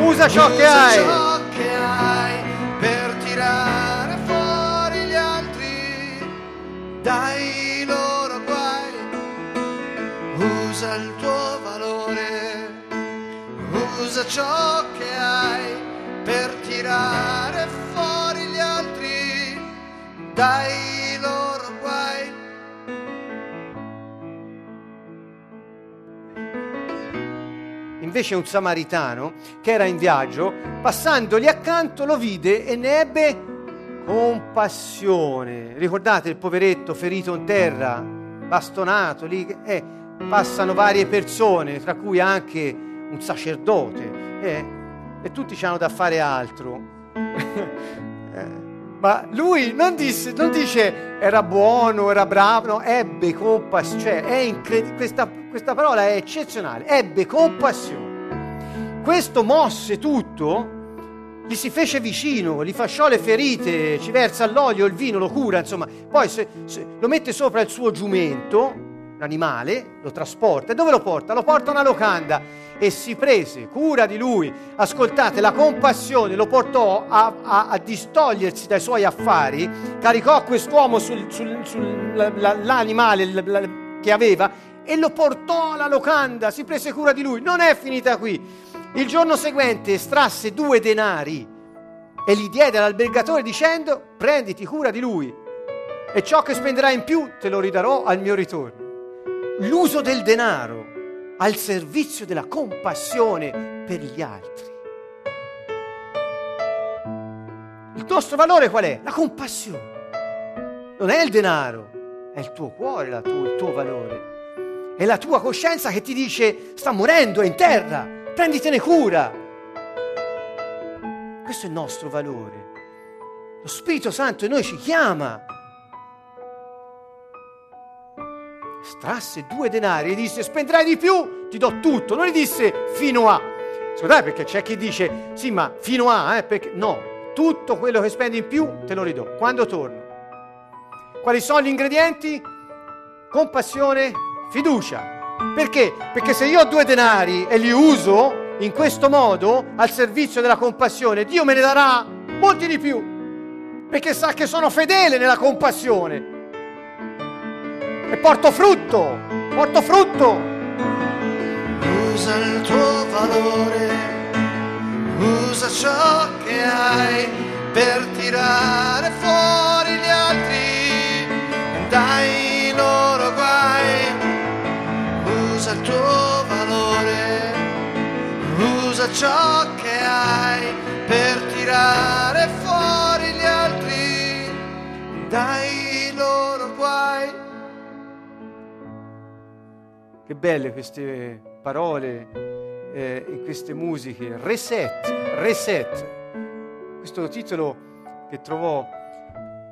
Usa ciò che Usa hai. ciò che hai per tirare fuori gli altri dai loro guai. Usa il tuo valore, usa ciò che hai per tirare fuori gli altri dai loro Invece un samaritano che era in viaggio, passandogli accanto, lo vide e ne ebbe compassione. Ricordate il poveretto ferito in terra, bastonato lì? Eh, passano varie persone, tra cui anche un sacerdote, eh, e tutti hanno da fare altro. Eh, Ma lui non, disse, non dice era buono, era bravo, no, ebbe compassione, cioè è incredi- questa, questa parola è eccezionale, ebbe compassione. Questo mosse tutto, gli si fece vicino, gli fasciò le ferite, ci versa l'olio, il vino, lo cura, insomma, poi se- se- lo mette sopra il suo giumento, l'animale, lo trasporta, e dove lo porta? Lo porta a una locanda e si prese cura di lui. Ascoltate, la compassione lo portò a, a- a distogliersi dai suoi affari, caricò quest'uomo sul, sul- sul- che aveva e lo portò alla locanda, si prese cura di lui. Non è finita qui. Il giorno seguente estrasse due denari e li diede all'albergatore dicendo prenditi cura di lui e ciò che spenderai in più te lo ridarò al mio ritorno. L'uso del denaro al servizio della compassione per gli altri. Il nostro valore qual è? La compassione. Non è il denaro, è il tuo cuore, la tu- il tuo valore. È la tua coscienza che ti dice sta morendo, è in terra, prenditene cura. Questo è il nostro valore. Lo Spirito Santo in noi ci chiama. Estrasse due denari e disse spenderai di più, ti do tutto. Non gli disse fino a. Scusate perché c'è chi dice sì ma fino a, eh, perché no, tutto quello che spendi in più te lo ridò. Quando torno? Quali sono gli ingredienti? Compassione, fiducia. Perché? Perché se io ho due denari e li uso in questo modo al servizio della compassione, Dio me ne darà molti di più. Perché sa che sono fedele nella compassione e porto frutto, porto frutto. Usa il tuo valore, usa ciò che hai per tirare fuori gli altri dai loro guai. Usa il tuo valore, usa ciò che hai per tirare fuori gli altri dai loro guai. Che belle queste parole eh, in queste musiche. Reset, reset. Questo titolo che trovò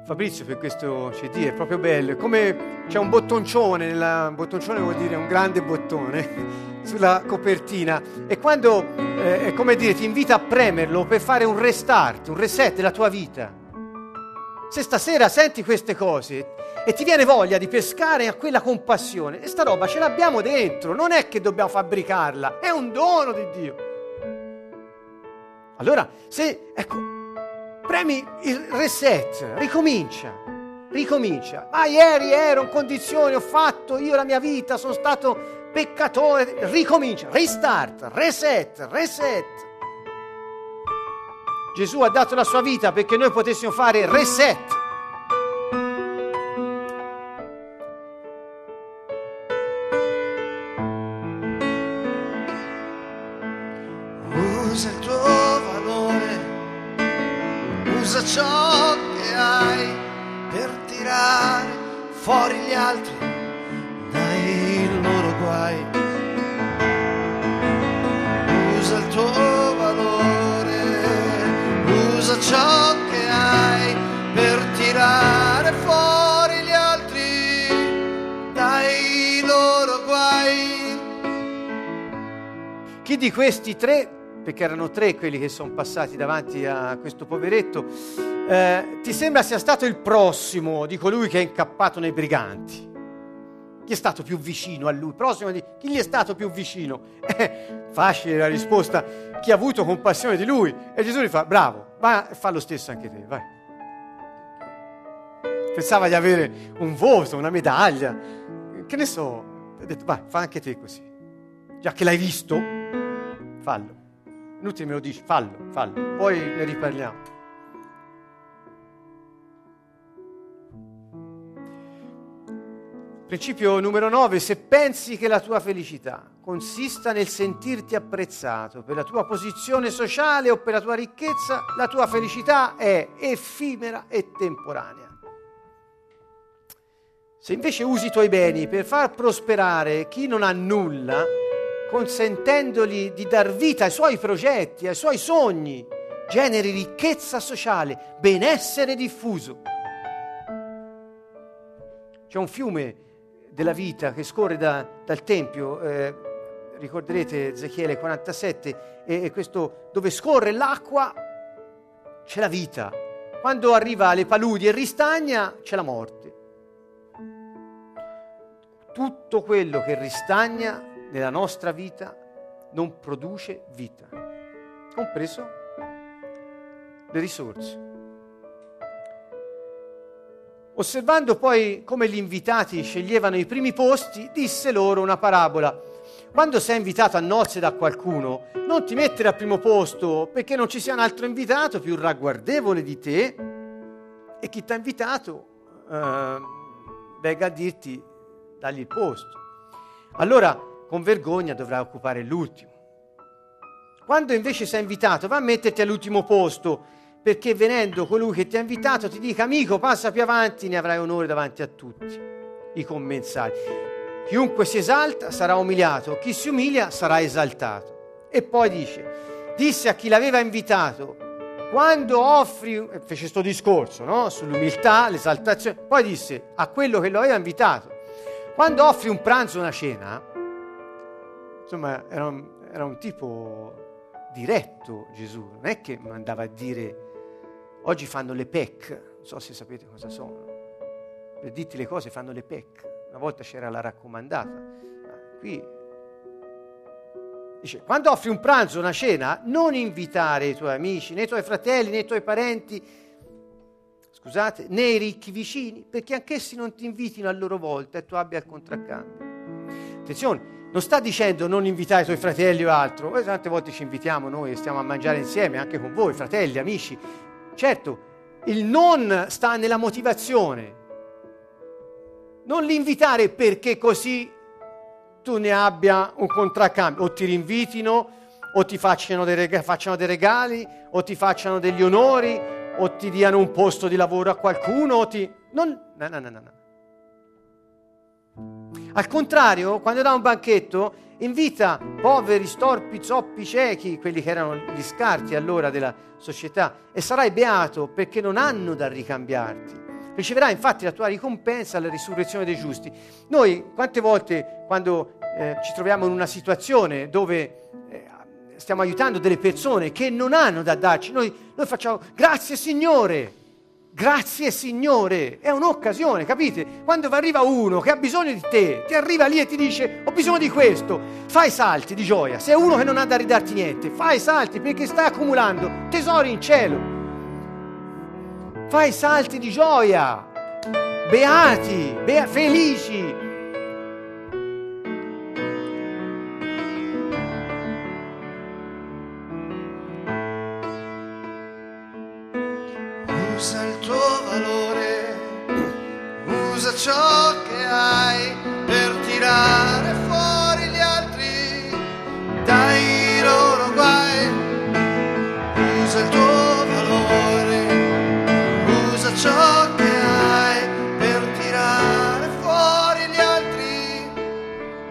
Fabrizio per questo CD è proprio bello. È come c'è un bottoncione, nella, bottoncione vuol dire un grande bottone sulla copertina e quando eh, come dire ti invita a premerlo per fare un restart, un reset della tua vita. Se stasera senti queste cose e ti viene voglia di pescare a quella compassione, e sta roba ce l'abbiamo dentro, non è che dobbiamo fabbricarla, è un dono di Dio. Allora, se ecco, premi il reset, ricomincia, ricomincia. Ma ieri ero in condizioni, ho fatto io la mia vita, sono stato peccatore, ricomincia, restart, reset, reset. Gesù ha dato la sua vita perché noi potessimo fare reset. Questi tre, perché erano tre quelli che sono passati davanti a questo poveretto, eh, ti sembra sia stato il prossimo di colui che è incappato nei briganti? Chi è stato più vicino a lui? Prossimo di chi gli è stato più vicino? Eh, facile la risposta, chi ha avuto compassione di lui. E Gesù gli fa, bravo, va fa lo stesso anche te, vai. Pensava di avere un voto, una medaglia. Che ne so, ha detto, vai, fa anche te così. Già che l'hai visto, fallo. Inutile me lo dici, fallo, fallo. Poi ne riparliamo. Principio numero 9, se pensi che la tua felicità consista nel sentirti apprezzato per la tua posizione sociale o per la tua ricchezza, la tua felicità è effimera e temporanea. Se invece usi i tuoi beni per far prosperare chi non ha nulla, consentendogli di dar vita ai suoi progetti, ai suoi sogni, generi ricchezza sociale, benessere diffuso. C'è un fiume della vita che scorre da, dal Tempio, eh, ricorderete Ezechiele 47, e, e questo dove scorre l'acqua c'è la vita. Quando arriva alle paludi e ristagna c'è la morte. Tutto quello che ristagna nella nostra vita non produce vita, compreso le risorse. Osservando poi come gli invitati sceglievano i primi posti, disse loro una parabola. Quando sei invitato a nozze da qualcuno, non ti mettere al primo posto perché non ci sia un altro invitato più ragguardevole di te e chi ti ha invitato eh, venga a dirti dagli il posto. Allora con vergogna dovrai occupare l'ultimo. Quando invece sei invitato, va a metterti all'ultimo posto perché venendo colui che ti ha invitato ti dica amico passa più avanti, ne avrai onore davanti a tutti i commensali. Chiunque si esalta sarà umiliato, chi si umilia sarà esaltato. E poi dice, disse a chi l'aveva invitato, quando offri, fece questo discorso no? sull'umiltà, l'esaltazione, poi disse a quello che lo aveva invitato, quando offri un pranzo una cena, insomma era un, era un tipo diretto Gesù, non è che mandava a dire Oggi fanno le PEC, non so se sapete cosa sono. Per dirti le cose fanno le PEC. Una volta c'era la raccomandata. Qui dice, quando offri un pranzo, una cena, non invitare i tuoi amici, né i tuoi fratelli, né i tuoi parenti, scusate, né i ricchi vicini, perché anch'essi non ti invitino a loro volta e tu abbia il contraccambio. Attenzione, non sta dicendo non invitare i tuoi fratelli o altro, noi tante volte ci invitiamo noi e stiamo a mangiare insieme anche con voi, fratelli, amici, Certo, il non sta nella motivazione. Non l'invitare perché così tu ne abbia un contraccambio, o ti rinvitino, o ti facciano dei, reg- facciano dei regali, o ti facciano degli onori, o ti diano un posto di lavoro a qualcuno, o ti... Non... No, no, no, no. Al contrario, quando dà un banchetto, invita poveri, storpi, zoppi, ciechi, quelli che erano gli scarti allora della società, e sarai beato perché non hanno da ricambiarti. Riceverai infatti la tua ricompensa alla risurrezione dei giusti. Noi quante volte quando eh, ci troviamo in una situazione dove eh, stiamo aiutando delle persone che non hanno da darci, noi, noi facciamo grazie Signore, grazie Signore, è un'occasione, capite? Quando arriva uno che ha bisogno di te, ti arriva lì e ti dice ho bisogno di questo, fai salti di gioia, se è uno che non ha da ridarti niente, fai salti perché stai accumulando tesori in cielo. Fai salti di gioia, beati, bea- felici, ciò che hai per tirare fuori gli altri dai loro guai. Usa il tuo valore, usa ciò che hai per tirare fuori gli altri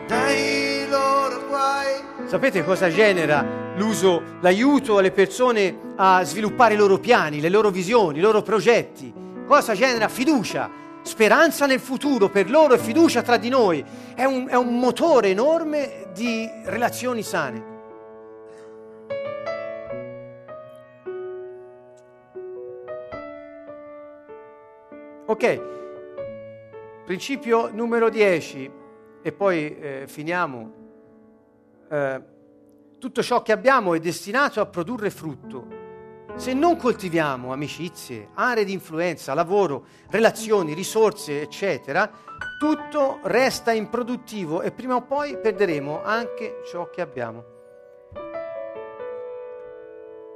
dai loro guai. Sapete cosa genera l'uso, l'aiuto alle persone a sviluppare i loro piani, le loro visioni, i loro progetti? Cosa genera? Fiducia speranza nel futuro per loro e fiducia tra di noi. È un, è un motore enorme di relazioni sane. Ok, principio numero 10 e poi eh, finiamo. Eh, tutto ciò che abbiamo è destinato a produrre frutto se non coltiviamo amicizie, aree di influenza, lavoro, relazioni, risorse, eccetera, tutto resta improduttivo e prima o poi perderemo anche ciò che abbiamo.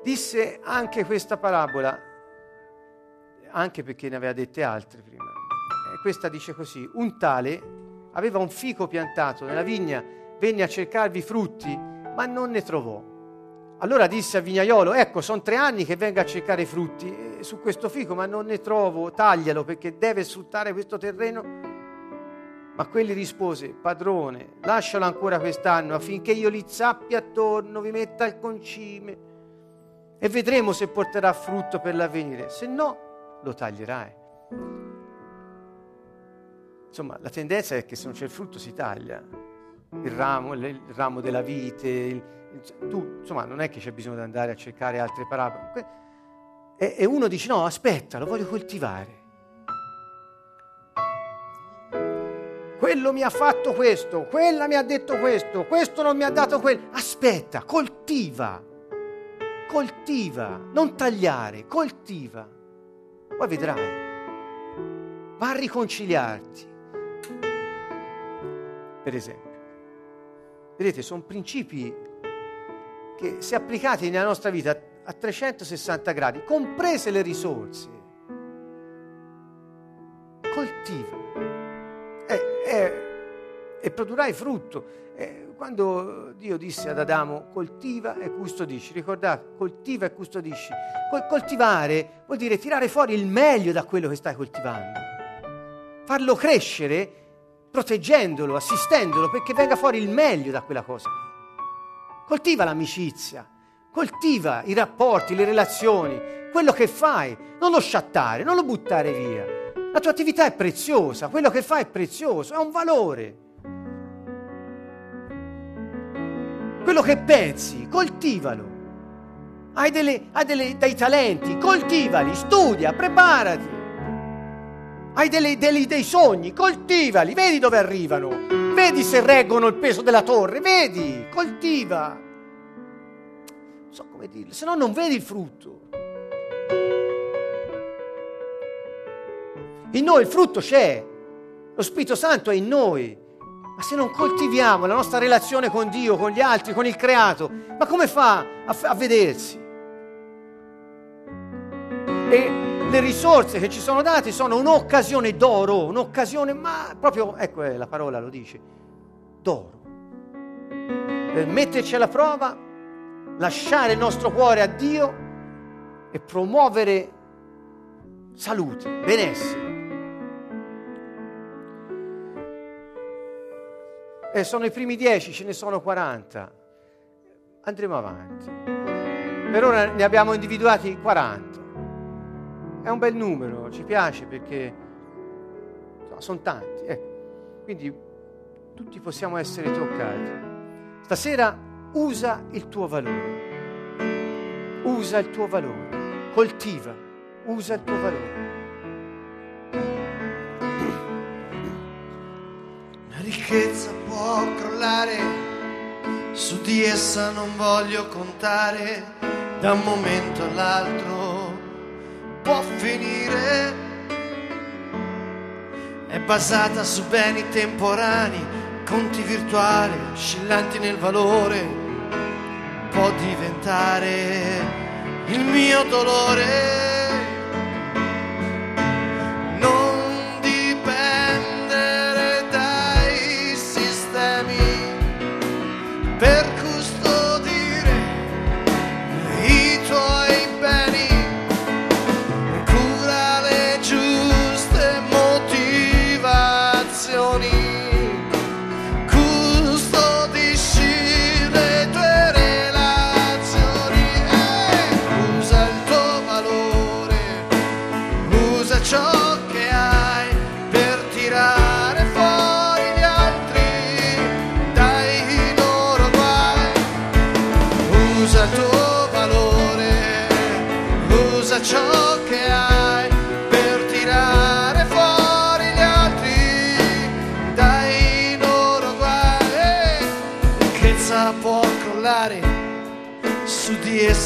Disse anche questa parabola, anche perché ne aveva dette altre prima. E questa dice così, un tale aveva un fico piantato nella vigna, venne a cercarvi frutti, ma non ne trovò. Allora disse al vignaiolo, ecco, sono tre anni che vengo a cercare frutti eh, su questo fico, ma non ne trovo, taglialo perché deve sfruttare questo terreno. Ma quelli rispose, padrone, lascialo ancora quest'anno affinché io li zappi attorno, vi metta il concime e vedremo se porterà frutto per l'avvenire, se no lo taglierai. Insomma, la tendenza è che se non c'è il frutto si taglia, il ramo, il ramo della vite, il, tu, insomma, non è che c'è bisogno di andare a cercare altre parabole. E, e uno dice, no, aspetta, lo voglio coltivare. Quello mi ha fatto questo, quella mi ha detto questo, questo non mi ha dato quello. Aspetta, coltiva, coltiva, non tagliare, coltiva. Poi vedrai. Va a riconciliarti. Per esempio. Vedete, sono principi che se applicati nella nostra vita a 360 gradi, comprese le risorse, coltiva e, e, e produrrai frutto. E quando Dio disse ad Adamo coltiva e custodisci, ricordate, coltiva e custodisci. coltivare vuol dire tirare fuori il meglio da quello che stai coltivando, farlo crescere proteggendolo, assistendolo perché venga fuori il meglio da quella cosa. Coltiva l'amicizia, coltiva i rapporti, le relazioni, quello che fai, non lo sciattare, non lo buttare via. La tua attività è preziosa, quello che fai è prezioso, ha un valore. Quello che pensi, coltivalo. Hai, delle, hai delle, dei talenti, coltivali, studia, preparati. Hai delle, delle, dei sogni, coltivali, vedi dove arrivano. Vedi se reggono il peso della torre, vedi, coltiva. Non so come dirlo, se no non vedi il frutto. In noi il frutto c'è, lo Spirito Santo è in noi, ma se non coltiviamo la nostra relazione con Dio, con gli altri, con il creato, ma come fa a, a vedersi? E le risorse che ci sono date sono un'occasione d'oro, un'occasione, ma proprio, ecco eh, la parola lo dice, d'oro. Per metterci alla prova lasciare il nostro cuore a Dio e promuovere salute, benessere. E sono i primi dieci, ce ne sono 40. Andremo avanti. Per ora ne abbiamo individuati 40. È un bel numero, ci piace perché sono tanti. Ecco. Quindi tutti possiamo essere toccati. Stasera usa il tuo valore. Usa il tuo valore coltiva, usa il tuo valore. La ricchezza può crollare, su di essa non voglio contare, da un momento all'altro può finire. È basata su beni temporanei, conti virtuali, oscillanti nel valore, può diventare il mio dolore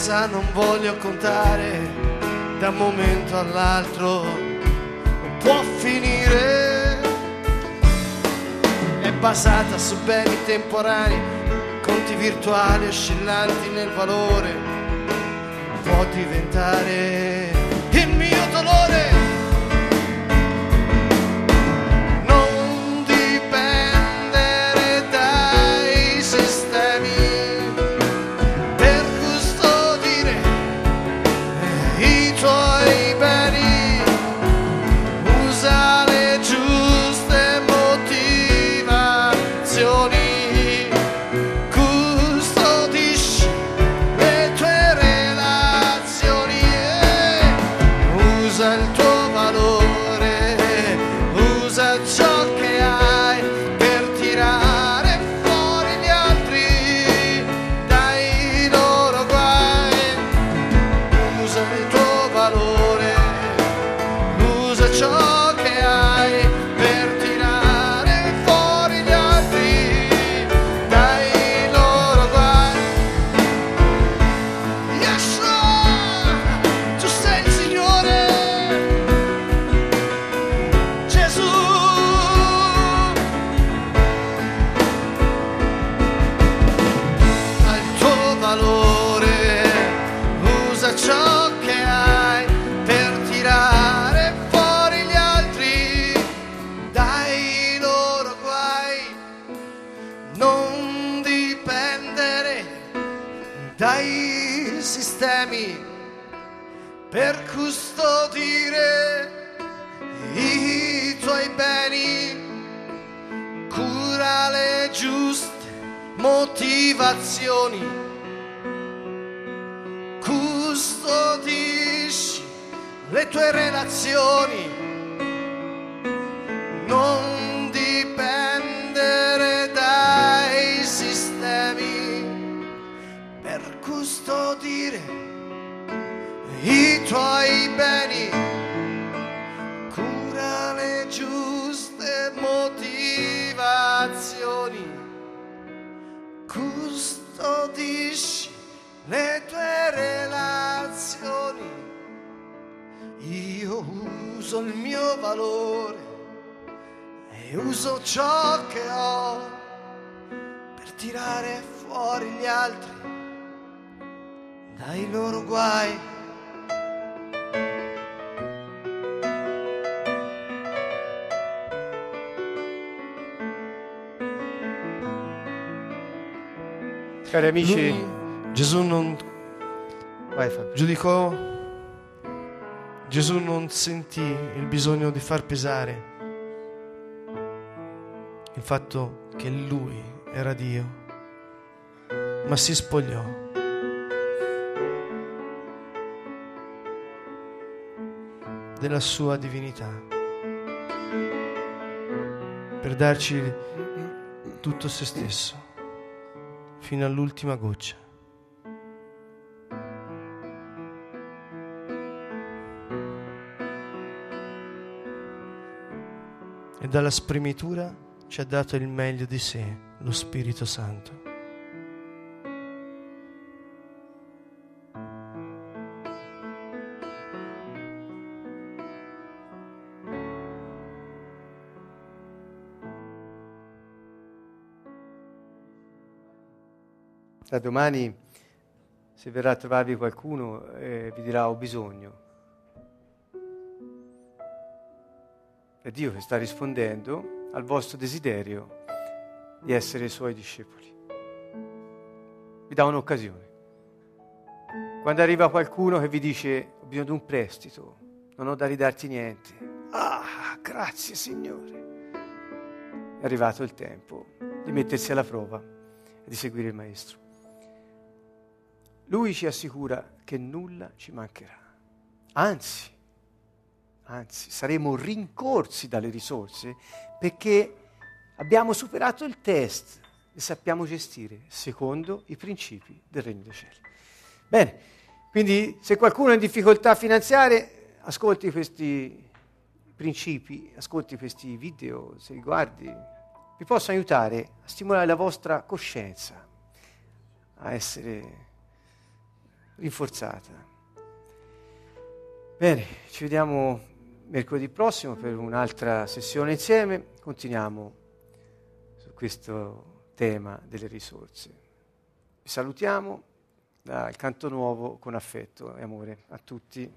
essa non voglio contare da un momento all'altro può finire. È basata su beni temporanei conti virtuali oscillanti nel valore può diventare sentì il bisogno di far pesare il fatto che lui era Dio, ma si spogliò. della sua divinità per darci tutto se stesso fino all'ultima goccia. E dalla spremitura ci ha dato il meglio di sé, lo Spirito Santo. Da domani, se verrà a trovarvi qualcuno, eh, vi dirà ho bisogno. È Dio che sta rispondendo al vostro desiderio di essere i suoi discepoli. Vi dà un'occasione. Quando arriva qualcuno che vi dice ho bisogno di un prestito, non ho da ridarti niente. Ah, grazie Signore. È arrivato il tempo di mettersi alla prova e di seguire il Maestro. Lui ci assicura che nulla ci mancherà. Anzi, anzi, saremo rincorsi dalle risorse perché abbiamo superato il test e sappiamo gestire secondo i principi del Regno dei Cieli. Bene, quindi se qualcuno è in difficoltà finanziarie, ascolti questi principi, ascolti questi video, se li guardi, vi possono aiutare a stimolare la vostra coscienza, a essere rinforzata. Bene, ci vediamo mercoledì prossimo per un'altra sessione insieme. Continuiamo su questo tema delle risorse. Vi salutiamo dal canto nuovo con affetto e amore a tutti.